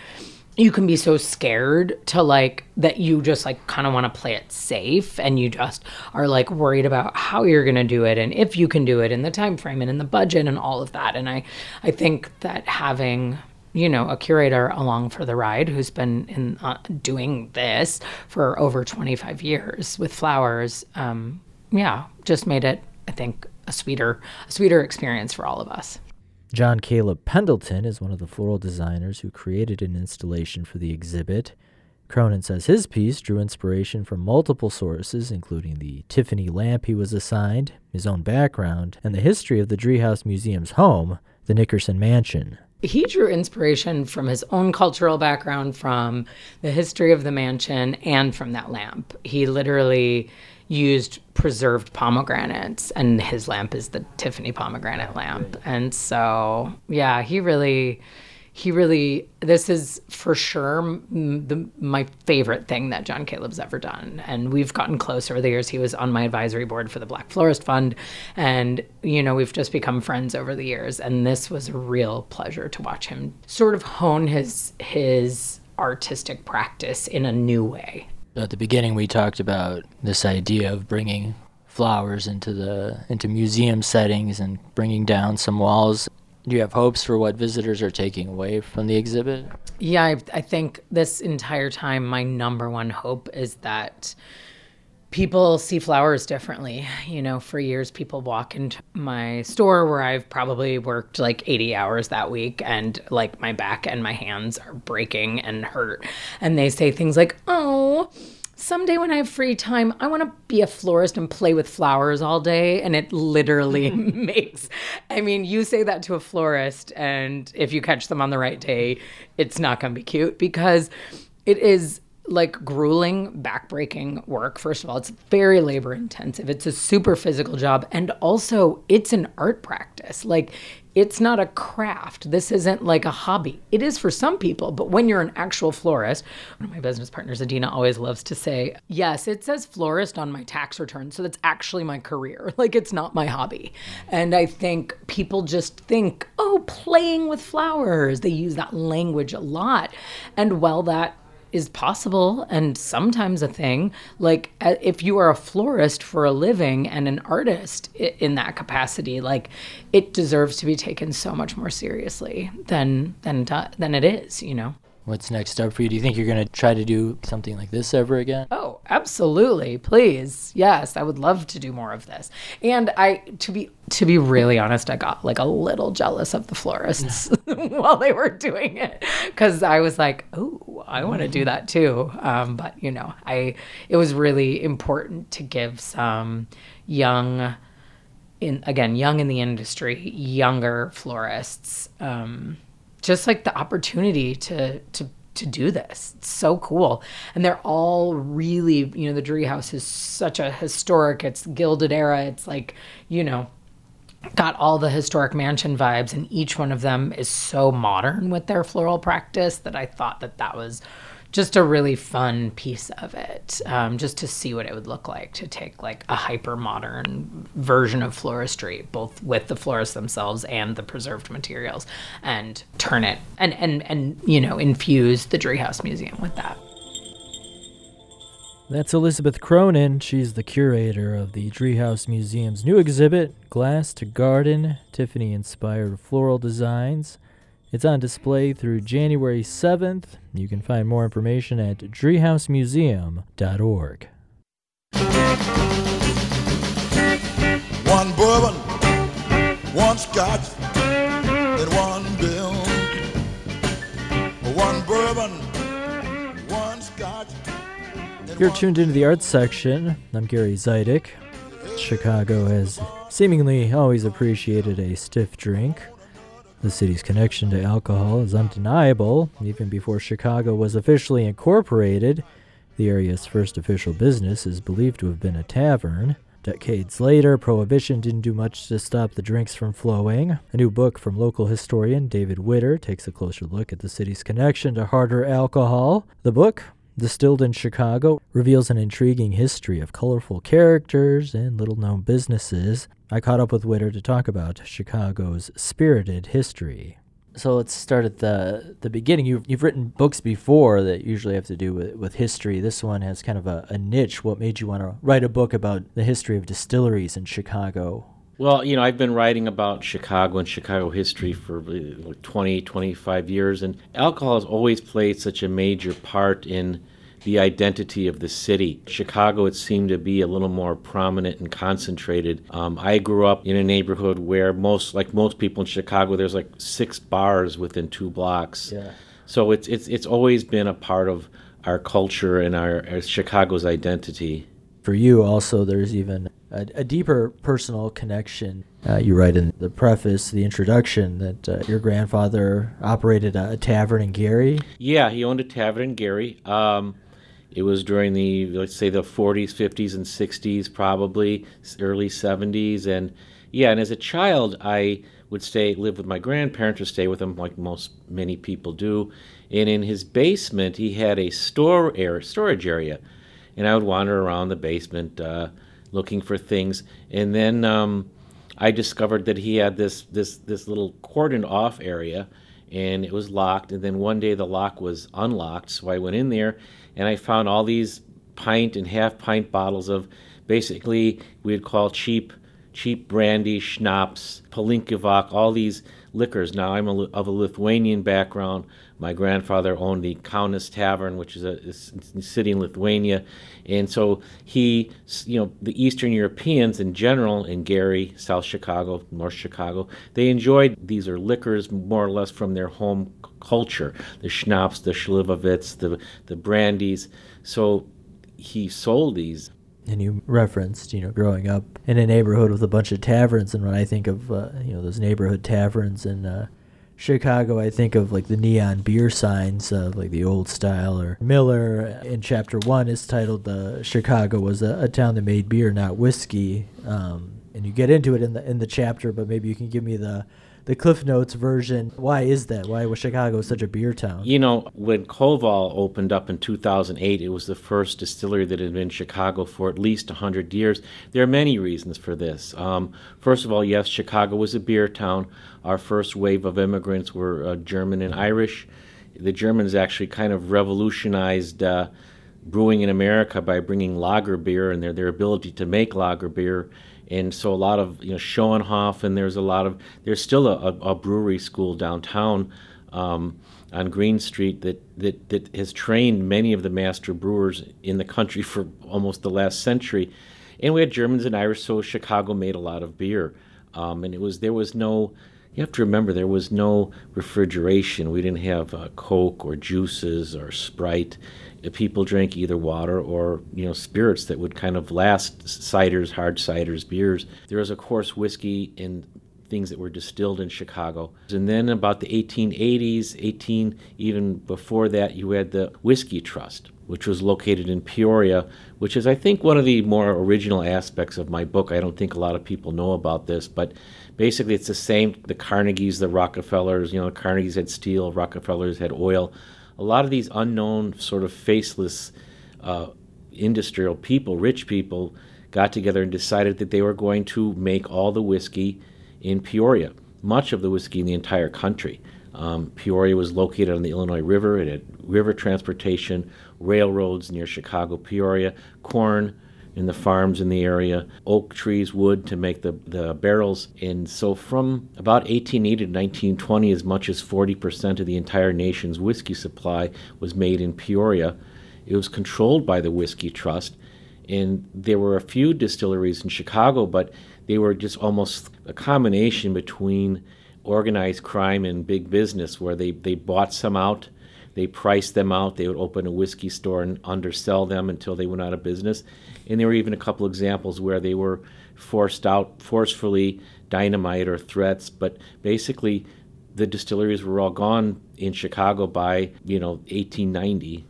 Speaker 11: you can be so scared to like that you just like kind of want to play it safe and you just are like worried about how you're going to do it and if you can do it in the time frame and in the budget and all of that. And i i think that having you know, a curator along for the ride who's been in uh, doing this for over 25 years with flowers. Um, yeah, just made it, I think, a sweeter, a sweeter experience for all of us.
Speaker 1: John Caleb Pendleton is one of the floral designers who created an installation for the exhibit. Cronin says his piece drew inspiration from multiple sources, including the Tiffany lamp he was assigned, his own background, and the history of the Driehaus Museum's home, the Nickerson Mansion
Speaker 11: he drew inspiration from his own cultural background, from the history of the mansion, and from that lamp. He literally used preserved pomegranates, and his lamp is the Tiffany pomegranate lamp. And so, yeah, he really he really this is for sure the, my favorite thing that john caleb's ever done. And we've gotten close over the years. He was on my advisory board for the black florist fund. And you know we've just become friends over the years. And this was a real pleasure to watch him sort of hone his his artistic practice in a new way.
Speaker 3: At the beginning we talked about this idea of bringing flowers into the into museum settings and bringing down some walls do you have hopes for what visitors are taking away from the exhibit?
Speaker 11: Yeah, I, I think this entire time, my number one hope is that people see flowers differently. You know, for years, people walk into my store where I've probably worked like 80 hours that week and like my back and my hands are breaking and hurt. And they say things like, oh, someday when I have free time, I want to be a florist and play with flowers all day. And it literally makes, I mean, you say that to a florist, and if you catch them on the right day, it's not going to be cute because it is like grueling, backbreaking work. First of all, it's very labor intensive. It's a super physical job. And also, it's an art practice. Like, it's not a craft. This isn't like a hobby. It is for some people, but when you're an actual florist, one of my business partners, Adina, always loves to say, Yes, it says florist on my tax return. So that's actually my career. Like it's not my hobby. And I think people just think, Oh, playing with flowers. They use that language a lot. And while that is possible and sometimes a thing. Like uh, if you are a florist for a living and an artist in that capacity, like it deserves to be taken so much more seriously than than than it is, you know.
Speaker 3: What's next up for you? Do you think you're going to try to do something like this ever again?
Speaker 11: Oh, absolutely. Please. Yes, I would love to do more of this. And I to be to be really honest, I got like a little jealous of the florists while they were doing it cuz I was like, "Oh, I want to do that too." Um, but, you know, I it was really important to give some young in again, young in the industry, younger florists um, just like the opportunity to to to do this. It's so cool. And they're all really, you know, the Driehaus is such a historic, it's Gilded era. It's like, you know, got all the historic mansion vibes and each one of them is so modern with their floral practice that I thought that that was just a really fun piece of it, um, just to see what it would look like to take like a hyper modern version of floristry, both with the florists themselves and the preserved materials, and turn it and and and you know infuse the Driehaus Museum with that.
Speaker 1: That's Elizabeth Cronin. She's the curator of the Driehaus Museum's new exhibit, Glass to Garden, Tiffany inspired floral designs. It's on display through January 7th. You can find more information at driehausmuseum.org.
Speaker 10: One bourbon, one scotch, and one bill. One bourbon, one scotch.
Speaker 1: You're tuned into the arts section. I'm Gary Zidek. Chicago has seemingly always appreciated a stiff drink. The city's connection to alcohol is undeniable. Even before Chicago was officially incorporated, the area's first official business is believed to have been a tavern. Decades later, Prohibition didn't do much to stop the drinks from flowing. A new book from local historian David Witter takes a closer look at the city's connection to harder alcohol. The book, Distilled in Chicago reveals an intriguing history of colorful characters and little known businesses. I caught up with Witter to talk about Chicago's spirited history. So let's start at the the beginning. You've, you've written books before that usually have to do with, with history. This one has kind of a, a niche. What made you want to write a book about the history of distilleries in Chicago?
Speaker 12: Well, you know, I've been writing about Chicago and Chicago history for like 20, 25 years, and alcohol has always played such a major part in the identity of the city. Chicago, it seemed to be a little more prominent and concentrated. Um, I grew up in a neighborhood where most, like most people in Chicago, there's like six bars within two blocks.
Speaker 1: Yeah.
Speaker 12: So it's it's it's always been a part of our culture and our, our Chicago's identity.
Speaker 1: For you, also, there's even a, a deeper personal connection. Uh, you write in the preface, the introduction, that uh, your grandfather operated a, a, tavern in Gary.
Speaker 12: Yeah, he owned a tavern in Gary. Um, it was during the let's say the 40s, 50s, and 60s, probably early 70s, and yeah. And as a child, I would stay live with my grandparents or stay with them like most many people do. And in his basement, he had a store area, storage area, and I would wander around the basement uh, looking for things. And then um, I discovered that he had this this this little cordoned off area, and it was locked. And then one day the lock was unlocked, so I went in there and I found all these pint and half pint bottles of basically we'd call cheap cheap brandy, schnapps, palinkivac, all these liquors. Now I'm a, of a Lithuanian background. My grandfather owned the Kaunas Tavern, which is a, a, city in Lithuania, and so he, you know, the Eastern Europeans in general, in Gary, South Chicago, North Chicago, they enjoyed these are liquors more or less from their home culture, the schnapps, the schlivovitz, the the brandies. So he sold these.
Speaker 1: And you referenced, you know, growing up in a neighborhood with a bunch of taverns, and when I think of, uh, you know, those neighborhood taverns in uh, Chicago, I think of like the neon beer signs, of like the old style. Or Miller in chapter one is titled uh, "Chicago was a, a, town that made beer, not whiskey," um, and you get into it in the in the chapter. But maybe you can give me the the Cliff Notes version. Why is that? Why was Chicago such a beer town?
Speaker 12: You know, when Koval opened up in 2008, it was the first distillery that had been in Chicago for at least 100 years. There are many reasons for this. Um, first of all, yes, Chicago was a beer town. Our first wave of immigrants were uh, German and Irish. The Germans actually kind of revolutionized. Uh, brewing in America by bringing lager beer and their, their ability to make lager beer and so a lot of you know Schoenhof, and there's a lot of there's still a, a, a brewery school downtown um, on Green Street that, that that has trained many of the master brewers in the country for almost the last century, and we had Germans and Irish, so Chicago made a lot of beer, um, and it was there was no you have to remember there was no refrigeration. We didn't have uh, Coke or juices or Sprite. People drank either water or you know spirits that would kind of last ciders hard ciders beers. There was of course whiskey and things that were distilled in chicago. And then about the 1880s 18 even before that you had the whiskey trust which was located in peoria which is i think one of the more original aspects of my book. I don't think a lot of people know about this but basically it's the same the carnegies the rockefellers you know the carnegies had steel rockefellers had oil a lot of these unknown, sort of faceless uh, industrial people, rich people, got together and decided that they were going to make all the whiskey in Peoria, much of the whiskey in the entire country. Um, Peoria was located on the Illinois River. It had river transportation, railroads near Chicago, Peoria, corn in the farms in the area, oak trees, wood to make the, the barrels. And so from about 1880 to 1920, as much as 40% of the entire nation's whiskey supply was made in Peoria. It was controlled by the Whiskey Trust. And there were a few distilleries in Chicago, but they were just almost a combination between organized crime and big business where they, they bought some out, they priced them out, they would open a whiskey store and undersell them until they went out of business. And there were even a couple examples where they were forced out forcefully, dynamite or threats, but basically the distilleries were all gone in Chicago by, you know, 1890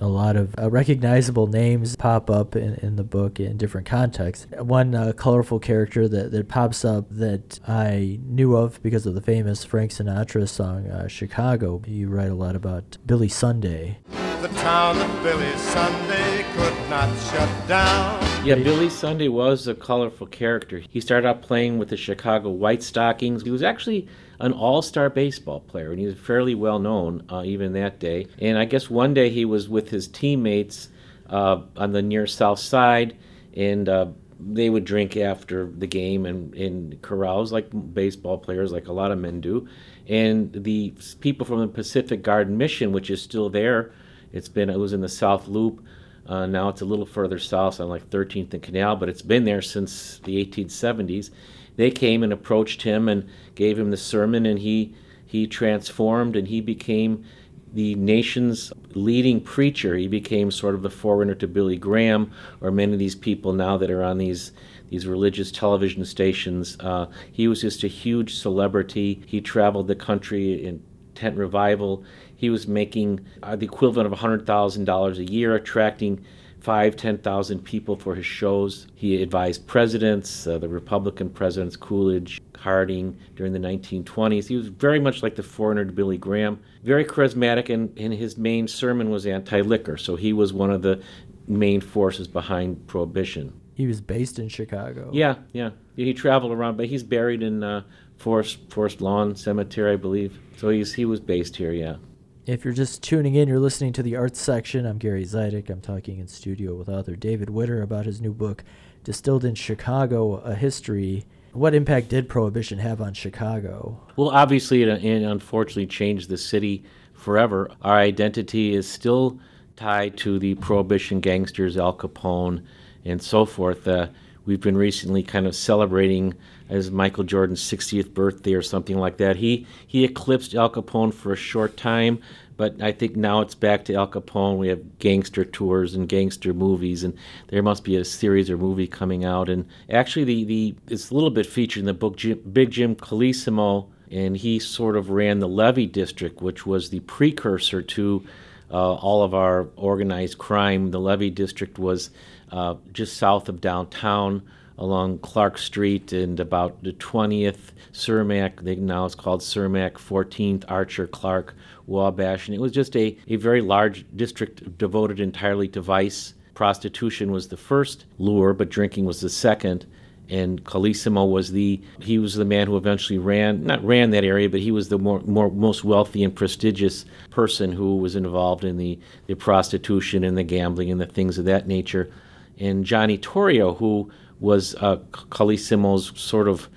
Speaker 1: a lot of uh, recognizable names pop up in, in the book in different contexts. One uh, colorful character that, that pops up that I knew of because of the famous Frank Sinatra song uh, Chicago. You write a lot about Billy Sunday.
Speaker 10: The town of Billy Sunday could not shut down.
Speaker 12: Yeah, Billy Sunday was a colorful character. He started out playing with the Chicago White Stockings. He was actually an all star baseball player, and he was fairly well known uh, even that day. And I guess one day he was with his teammates uh, on the near south side, and uh, they would drink after the game and in corrals like baseball players, like a lot of men do. And the people from the Pacific Garden Mission, which is still there, it's been it was in the South Loop. Uh, now it's a little further south on like 13th and Canal, but it's been there since the 1870s they came and approached him and gave him the sermon, and he he transformed and he became the nation's leading preacher. He became sort of the forerunner to Billy Graham or many of these people now that are on these these religious television stations. Uh, he was just a huge celebrity. He traveled the country in tent revival. He was making uh, the equivalent of $100,000 a year, attracting five, 10,000 people for his shows. He advised presidents, uh, the Republican presidents, Coolidge, Harding, during the 1920s. He was very much like the foreigner to Billy Graham, very charismatic, and, and his main sermon was anti liquor. So he was one of the main forces behind Prohibition.
Speaker 1: He was based in Chicago.
Speaker 12: Yeah, yeah. He traveled around, but he's buried in uh, Forest, Forest Lawn Cemetery, I believe. So he's, he was based here, yeah.
Speaker 1: If you're just tuning in, you're listening to the arts section. I'm Gary Zidek. I'm talking in studio with author David Witter about his new book, Distilled in Chicago A History. What impact did Prohibition have on Chicago?
Speaker 12: Well, obviously, it, it unfortunately changed the city forever. Our identity is still tied to the Prohibition gangsters, Al Capone, and so forth. Uh, we've been recently kind of celebrating as Michael Jordan's 60th birthday or something like that. He he eclipsed Al Capone for a short time, but I think now it's back to Al Capone. We have gangster tours and gangster movies, and there must be a series or movie coming out. And actually, the the it's a little bit featured in the book Jim, Big Jim Colosimo, and he sort of ran the Levee District, which was the precursor to uh, all of our organized crime. The Levee District was uh, just south of downtown along Clark Street and about the 20th, Cermak, now it's called Cermak, 14th, Archer, Clark, Wabash. And it was just a, a very large district devoted entirely to vice. Prostitution was the first lure, but drinking was the second. And Colosimo was the he was the man who eventually ran not ran that area, but he was the more, more most wealthy and prestigious person who was involved in the, the prostitution and the gambling and the things of that nature. And Johnny Torrio, who was uh, Colosimo's sort of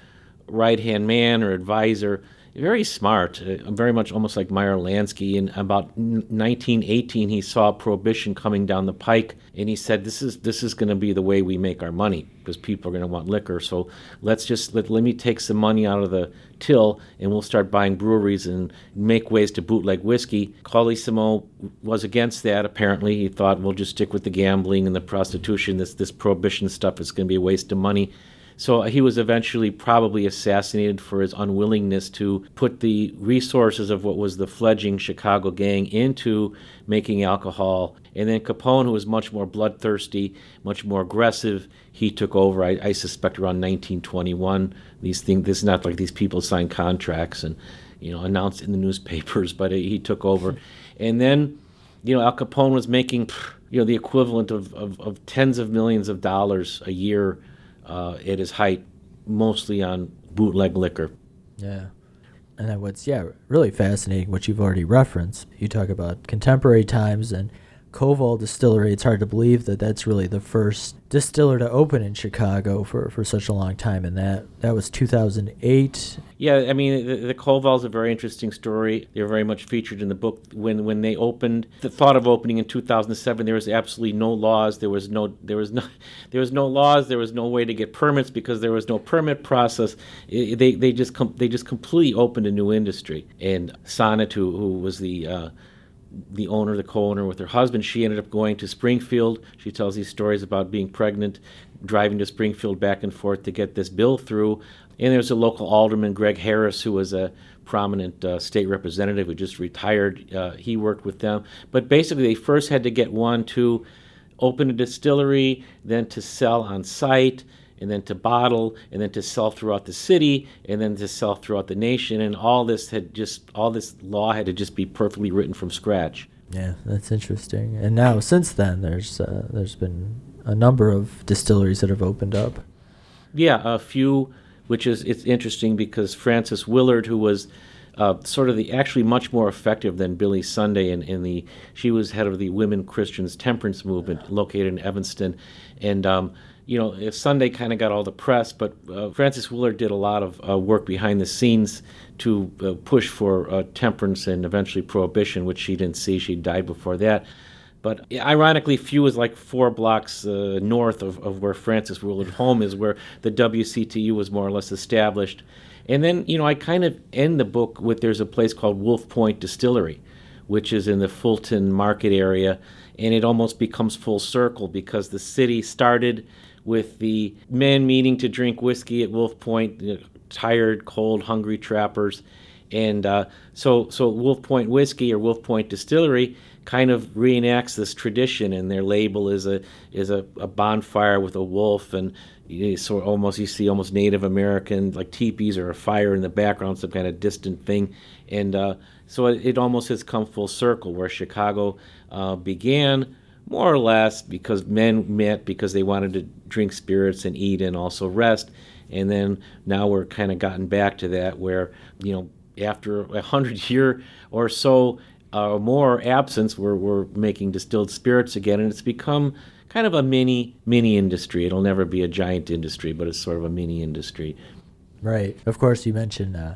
Speaker 12: right hand man or advisor. Very smart, uh, very much almost like Meyer Lansky. In about 1918, he saw prohibition coming down the pike, and he said, "This is this is going to be the way we make our money because people are going to want liquor. So let's just let, let me take some money out of the till, and we'll start buying breweries and make ways to bootleg whiskey." Colosimo was against that. Apparently, he thought, "We'll just stick with the gambling and the prostitution. This this prohibition stuff is going to be a waste of money." So he was eventually probably assassinated for his unwillingness to put the resources of what was the fledgling Chicago gang into making alcohol. And then Capone, who was much more bloodthirsty, much more aggressive, he took over. I, I suspect around 1921. These things, this is not like these people signed contracts and you know announced in the newspapers, but he took over. And then, you know, Al Capone was making you know the equivalent of, of, of tens of millions of dollars a year uh, at his height, mostly on bootleg liquor.
Speaker 1: Yeah. And what's yeah really fascinating, what you've already referenced, you talk about contemporary times and Koval Distillery. It's hard to believe that that's really the first distiller to open in Chicago for, for such a long time, and that that was 2008.
Speaker 12: Yeah, I mean the, the is a very interesting story. They're very much featured in the book. When when they opened, the thought of opening in 2007, there was absolutely no laws. There was no there was no there was no laws. There was no way to get permits because there was no permit process. It, they they just com- they just completely opened a new industry. And Sonat, who who was the uh, the owner, the co-owner, with her husband. She ended up going to Springfield. She tells these stories about being pregnant, driving to Springfield back and forth to get this bill through. And there's a local alderman, Greg Harris, who was a prominent uh, state representative who just retired. Uh, he worked with them. But basically, they first had to get one to open a distillery, then to sell on site and then to bottle, and then to sell throughout the city, and then to sell throughout the nation. And all this had just, all this law had to just be perfectly written from scratch.
Speaker 1: Yeah, that's interesting. And now, since then, there's uh, there's been a number of distilleries that have opened up.
Speaker 12: Yeah, a few, which is it's interesting because Frances Willard, who was uh, sort of the actually much more effective than Billy Sunday in, in the she was head of the Women Christians Temperance Movement located in Evanston, and um, you know, Sunday kind of got all the press, but uh, Frances Willard did a lot of uh, work behind the scenes to uh, push for uh, temperance and eventually prohibition, which she didn't see. She died before that. But ironically, few is like four blocks uh, north of, of where Frances Willard's home is, where the WCTU was more or less established. And then, you know, I kind of end the book with there's a place called Wolf Point Distillery, which is in the Fulton Market area, and it almost becomes full circle because the city started with the men meeting to drink whiskey at Wolf Point, you know, tired, cold, hungry trappers. And uh, so, so Wolf Point Whiskey or Wolf Point Distillery kind of reenacts this tradition, and their label is a is a, a bonfire with a wolf, and you sort almost you see almost Native American like teepees or a fire in the background, some kind of distant thing, and uh, so it, it, almost has come full circle where Chicago uh, began more or less because men met because they wanted to drink spirits and eat and also rest. And then now we're kind of gotten back to that where, you know, after a hundred year or so uh, more absence, we're, we're making distilled spirits again, and it's become kind of a mini mini industry. It'll never be a giant industry, but it's sort of a mini industry.
Speaker 1: Right. Of course, you mentioned uh,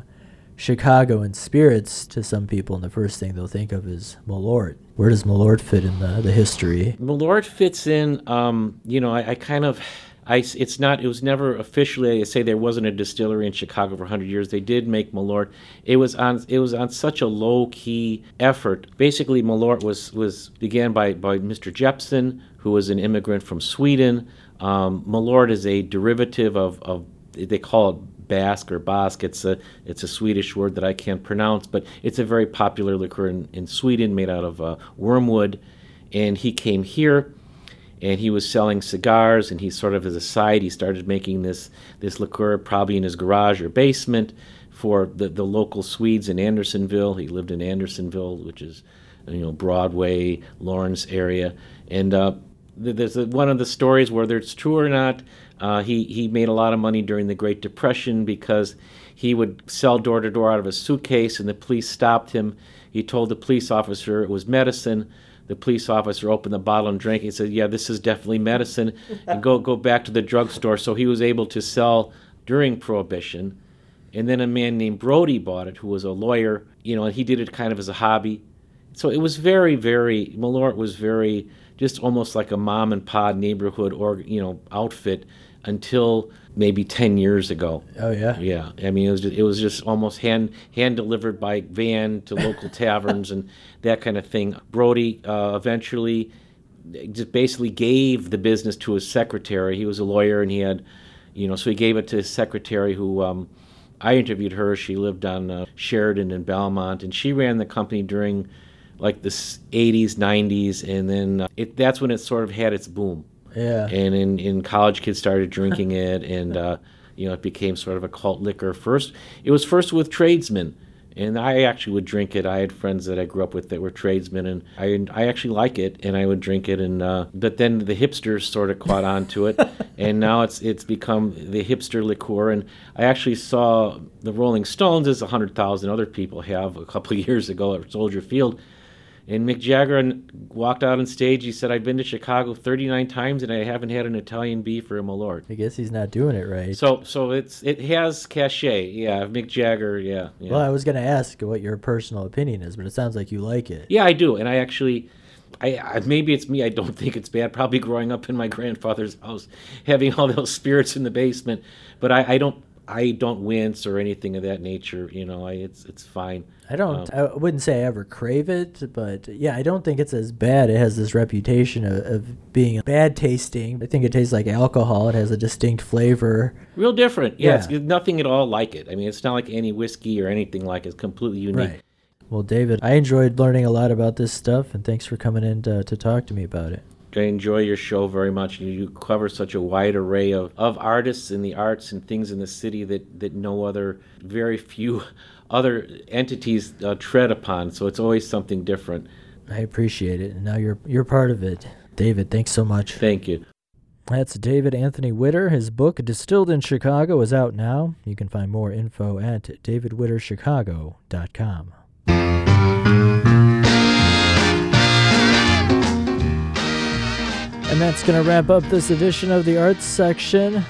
Speaker 1: Chicago and spirits to some people, and the first thing they'll think of is Malort. Where does Malort fit in the, the history?
Speaker 12: Malort fits in, um, you know, I, I, kind of, I, it's not, it was never officially, I say there wasn't a distillery in Chicago for 100 years. They did make Malort. It was on, it was on such a low key effort. Basically, Malort was, was began by, by Mr. Jeppson, who was an immigrant from Sweden. Um, Malort is a derivative of, of, they call it Basque or Basque. It's a it's a Swedish word that I can't pronounce, but it's a very popular liquor in, in Sweden, made out of uh, wormwood. And he came here, and he was selling cigars. And he sort of, as a side, he started making this this liqueur probably in his garage or basement for the the local Swedes in Andersonville. He lived in Andersonville, which is you know Broadway, Lawrence area, and uh, there's one of the stories whether it's true or not uh, he, he made a lot of money during the Great Depression because he would sell door to door out of a suitcase, and the police stopped him. He told the police officer it was medicine. The police officer opened the bottle and drank it. He said, "Yeah, this is definitely medicine." and go go back to the drugstore. So he was able to sell during Prohibition. And then a man named Brody bought it, who was a lawyer. You know, and he did it kind of as a hobby. So it was very, very. Malort was very just almost like a mom and pop neighborhood or you know outfit until maybe 10 years ago.
Speaker 1: Oh yeah.
Speaker 12: Yeah. I mean it was just, it was just almost hand hand delivered by van to local taverns and that kind of thing. Brody uh, eventually just basically gave the business to his secretary. He was a lawyer and he had you know so he gave it to his secretary who um, I interviewed her. She lived on uh, Sheridan in Belmont and she ran the company during like the 80s, 90s and then uh, it, that's when it sort of had its boom
Speaker 1: yeah.
Speaker 12: And in, in college, kids started drinking it, and uh, you know it became sort of a cult liquor. First, it was first with tradesmen, and I actually would drink it. I had friends that I grew up with that were tradesmen, and I I actually like it, and I would drink it. And uh, but then the hipsters sort of caught on to it, and now it's it's become the hipster liqueur. And I actually saw the Rolling Stones, as a hundred thousand other people have, a couple of years ago at Soldier Field. And Mick Jagger walked out on stage. He said, "I've been to Chicago 39 times, and I haven't had an Italian beef or a Malort."
Speaker 1: I guess he's not doing it right.
Speaker 12: So, so it's it has cachet. Yeah, Mick Jagger. Yeah. yeah.
Speaker 1: Well, I was going to ask what your personal opinion is, but it sounds like you like it.
Speaker 12: Yeah, I do, and I actually, I, I maybe it's me. I don't think it's bad. Probably growing up in my grandfather's house, having all those spirits in the basement, but I, I don't. I don't wince or anything of that nature. You know, I, it's it's fine.
Speaker 1: I don't. Um, I wouldn't say I ever crave it, but yeah, I don't think it's as bad. It has this reputation of, of being bad tasting. I think it tastes like alcohol. It has a distinct flavor.
Speaker 12: Real different. Yeah, yeah. it's nothing at all like it. I mean, it's not like any whiskey or anything like it. It's completely unique.
Speaker 1: Right. Well, David, I enjoyed learning a lot about this stuff, and thanks for coming in to, to talk to me about it.
Speaker 12: I enjoy your show very much. You cover such a wide array of, of artists and the arts and things in the city that, that no other, very few other entities uh, tread upon. So it's always something different.
Speaker 1: I appreciate it. And now you're, you're part of it. David, thanks so much.
Speaker 12: Thank you.
Speaker 1: That's David Anthony Witter. His book, Distilled in Chicago, is out now. You can find more info at davidwitterchicago.com. And that's going to wrap up this edition of the arts section.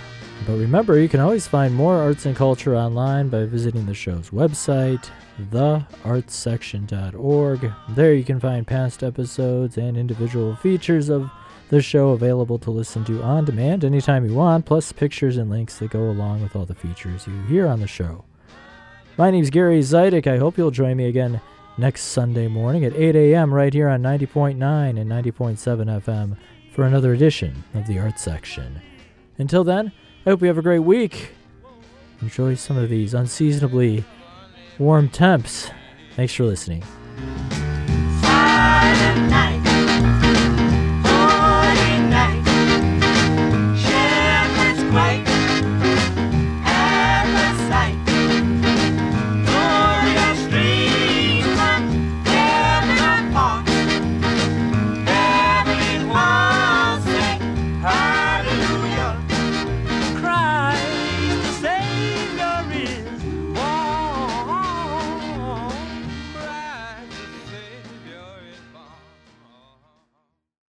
Speaker 1: But remember, you can always find more arts and culture online by visiting the show's website, theartssection.org. There you can find past episodes and individual features of the show available to listen to on demand anytime you want, plus pictures and links that go along with all the features you hear on the show. My name's Gary Zidek. I hope you'll join me again next Sunday morning at 8 a.m. right here on 90.9 and 90.7 FM for another edition of the Art Section. Until then, I hope you have a great week. Enjoy some of these unseasonably warm temps. Thanks for listening. Night.